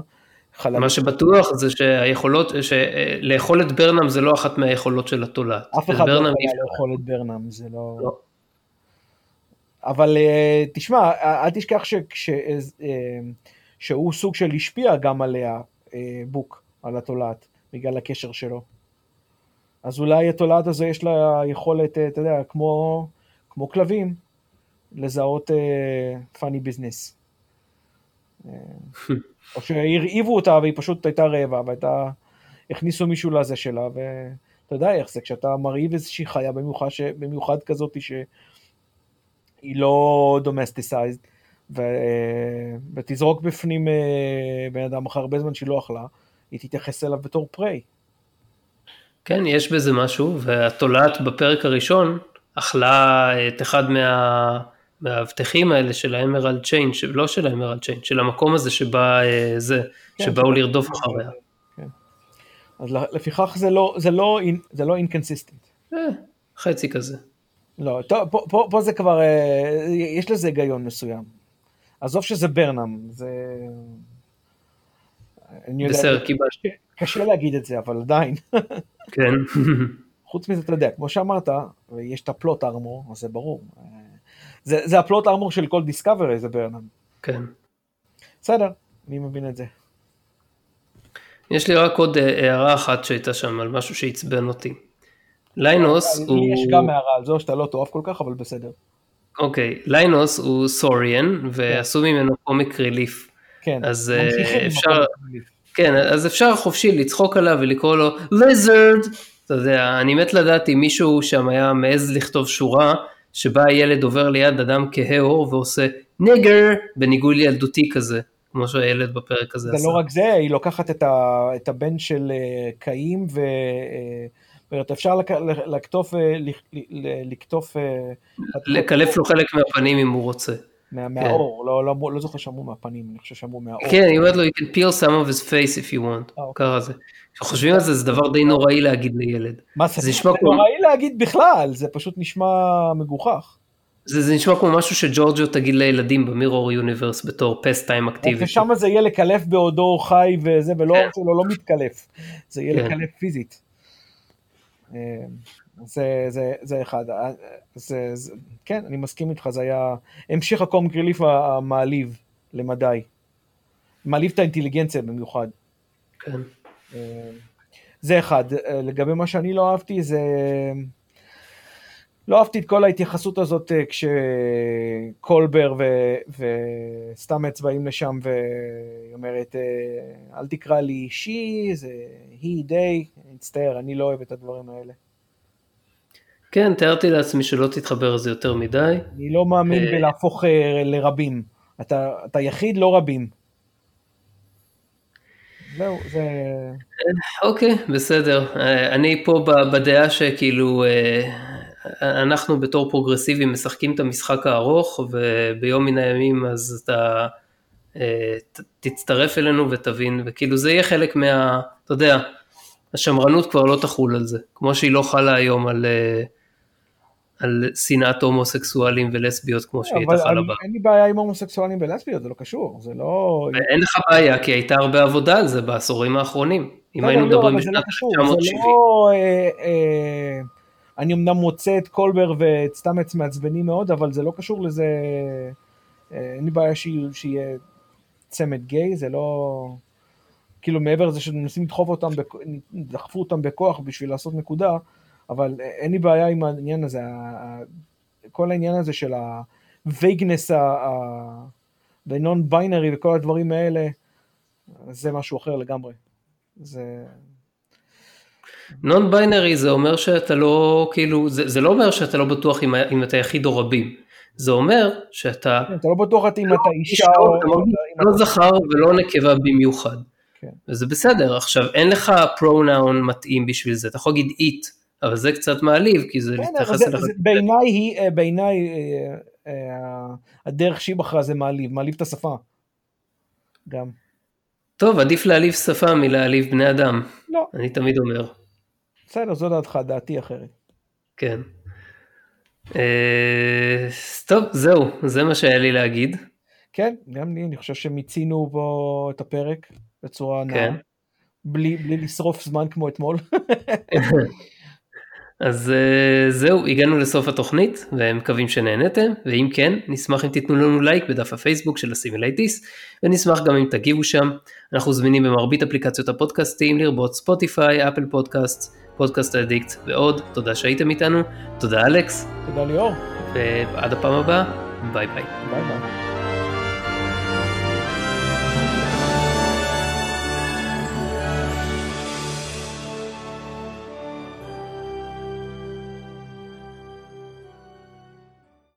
S2: חללית.
S1: מה שבטוח זה שהיכולות, שלאכול את ברנם זה לא אחת מהיכולות של התולעת.
S2: אף אחד לא יכול. לאכול את ברנם, זה לא...
S1: לא.
S2: אבל אה, תשמע, אל תשכח שכש- אה, שהוא סוג של השפיע גם עליה, אה, בוק, על התולעת, בגלל הקשר שלו. אז אולי התולעת הזו יש לה יכולת, אתה יודע, כמו, כמו כלבים, לזהות funny business. או שהרעיבו אותה והיא פשוט הייתה רעבה והייתה, הכניסו מישהו לזה שלה ואתה יודע איך זה כשאתה מרעיב איזושהי חיה במיוחד, ש... במיוחד כזאת שהיא לא domesticated ו... ותזרוק בפנים אה, בן אדם אחרי הרבה זמן שהיא לא אכלה, היא תתייחס אליו בתור prey.
S1: כן, יש בזה משהו, והתולעת בפרק הראשון אכלה את אחד מה... מהאבטחים האלה של ה Emerald Chain, לא של ה Emerald Chain, של המקום הזה שבה אה, זה,
S2: כן,
S1: שבאו
S2: של-
S1: לרדוף אחריה.
S2: כן. אז לפיכך זה לא, זה לא, זה לא inconsistent.
S1: אה, חצי כזה.
S2: לא, טוב, פה, פה, פה זה כבר, אה, יש לזה היגיון מסוים. עזוב שזה ברנם, זה...
S1: בסדר, קיבלתי.
S2: קשה- להגיד את זה, אבל עדיין.
S1: כן.
S2: חוץ מזה, אתה יודע, כמו שאמרת, יש את הפלוט ארמור, אז זה ברור. אה, זה, זה הפלוט ארמור של כל דיסקאברי, זה ברנם.
S1: כן.
S2: בסדר, אני מבין את זה.
S1: יש לי רק עוד אה, הערה אחת שהייתה שם על משהו שעצבן אותי. ליינוס
S2: לי
S1: הוא...
S2: יש גם הערה על זו שאתה לא תאהב כל כך, אבל בסדר.
S1: אוקיי, ליינוס הוא Saurian ועשו ממנו comic relief.
S2: כן,
S1: אז, אה, אפשר-. כן, אז אפשר חופשי לצחוק עליו ולקרוא לו lizard. אתה יודע, אני מת לדעת אם מישהו שם היה מעז לכתוב שורה שבה הילד עובר ליד אדם כהה עור ועושה nigger בניגון ילדותי כזה, כמו שהילד בפרק הזה
S2: זה
S1: עשה.
S2: לא רק זה, היא לוקחת את, ה, את הבן של אה, קאים ו... אה, אומרת, אפשר לק- לקטוף, אה, לקטוף...
S1: לקלף לו חלק מהפנים אם הוא רוצה.
S2: מה, מהאור, לא, לא, לא זוכר שאמרו מהפנים, אני חושב שאמרו מהאור.
S1: כן, היא אומרת לו, you can peel some of his face if you want,
S2: אה, אוקיי.
S1: ככה זה. כשחושבים על זה, זה דבר די נוראי להגיד לילד.
S2: מה
S1: זה
S2: זה, זה
S1: כמו-
S2: נוראי להגיד בכלל, זה פשוט נשמע מגוחך.
S1: זה, זה נשמע כמו משהו שג'ורג'ו תגיד לילדים במירור יוניברס בתור פסט טיים אקטיבי.
S2: ושם זה יהיה לקלף בעודו חי וזה, ולא
S1: כן.
S2: שלו לא מתקלף, זה יהיה
S1: כן.
S2: לקלף פיזית. אה, זה, זה, זה אחד, אה, זה, זה, כן, אני מסכים איתך, זה היה המשך הקומק ריליף המעליב למדי. מעליב את האינטליגנציה במיוחד.
S1: כן.
S2: אה, זה אחד. לגבי מה שאני לא אהבתי זה... לא אהבתי את כל ההתייחסות הזאת אה, כשקולבר ו... וסתם אצבעים לשם והיא אומרת, אה, אל תקרא לי אישי, זה היא די, מצטער, אני לא אוהב את הדברים האלה.
S1: כן, תיארתי לעצמי שלא תתחבר לזה יותר מדי.
S2: אני לא מאמין אה, בלהפוך לרבים. אתה, אתה יחיד, לא רבים. זהו, זה...
S1: אוקיי, בסדר. אני פה בדעה שכאילו אנחנו בתור פרוגרסיבים משחקים את המשחק הארוך וביום מן הימים אז אתה אה, תצטרף אלינו ותבין וכאילו זה יהיה חלק מה, אתה יודע, השמרנות כבר לא תחול על זה, כמו שהיא לא חלה היום על, אה, על שנאת הומוסקסואלים ולסביות כמו שהיא הייתה חלה בה.
S2: אין לי בעיה עם הומוסקסואלים ולסביות, זה לא קשור, זה לא...
S1: אין לך בעיה, כי הייתה הרבה עבודה על זה בעשורים האחרונים. אם היינו
S2: לא,
S1: מדברים
S2: בשנת 1970. זה לא... אה, אה, אני אמנם מוצא את קולבר ואת סטאמץ מעצבנים מאוד, אבל זה לא קשור לזה, אה, אין לי בעיה שיהיה צמד גיי, זה לא... כאילו מעבר לזה שמנסים לדחוף אותם, דחפו אותם בכוח בשביל לעשות נקודה, אבל אין לי בעיה עם העניין הזה, כל העניין הזה של ה-vagueness ב-non binary וכל הדברים האלה, זה משהו אחר לגמרי. זה...
S1: נון ביינרי זה אומר שאתה לא, כאילו, זה, זה לא אומר שאתה לא בטוח אם, אם אתה יחיד או רבים. זה אומר שאתה...
S2: כן, אתה לא בטוח אם
S1: לא
S2: אתה אישה או...
S1: אתה מרגיש לא זכר ולא נקבה במיוחד. כן. וזה בסדר. עכשיו, אין לך פרונאון מתאים בשביל זה. אתה יכול להגיד איט, אבל זה קצת מעליב, כי זה
S2: להתייחס אליך. בעיניי היא, אה, בעיניי אה, אה, הדרך שהיא בחרה זה מעליב, מעליב את השפה. גם.
S1: טוב, עדיף להעליב שפה מלהעליב בני אדם.
S2: לא.
S1: אני תמיד אומר.
S2: בסדר, זו דעתך, דעתי אחרת.
S1: כן. טוב, זהו, זה מה שהיה לי להגיד.
S2: כן, גם לי, אני חושב שמיצינו פה את הפרק בצורה נאה. כן. בלי לשרוף זמן כמו אתמול.
S1: אז אה, זהו, הגענו לסוף התוכנית, ומקווים שנהנתם, ואם כן, נשמח אם תיתנו לנו לייק בדף הפייסבוק של הסימילייטיס, ונשמח גם אם תגיבו שם. אנחנו זמינים במרבית אפליקציות הפודקאסטים, לרבות ספוטיפיי, Apple Podcast, Podcast Addict ועוד. תודה שהייתם איתנו, תודה אלכס.
S2: תודה ליאור.
S1: ועד הפעם הבאה, ביי ביי.
S2: ביי ביי.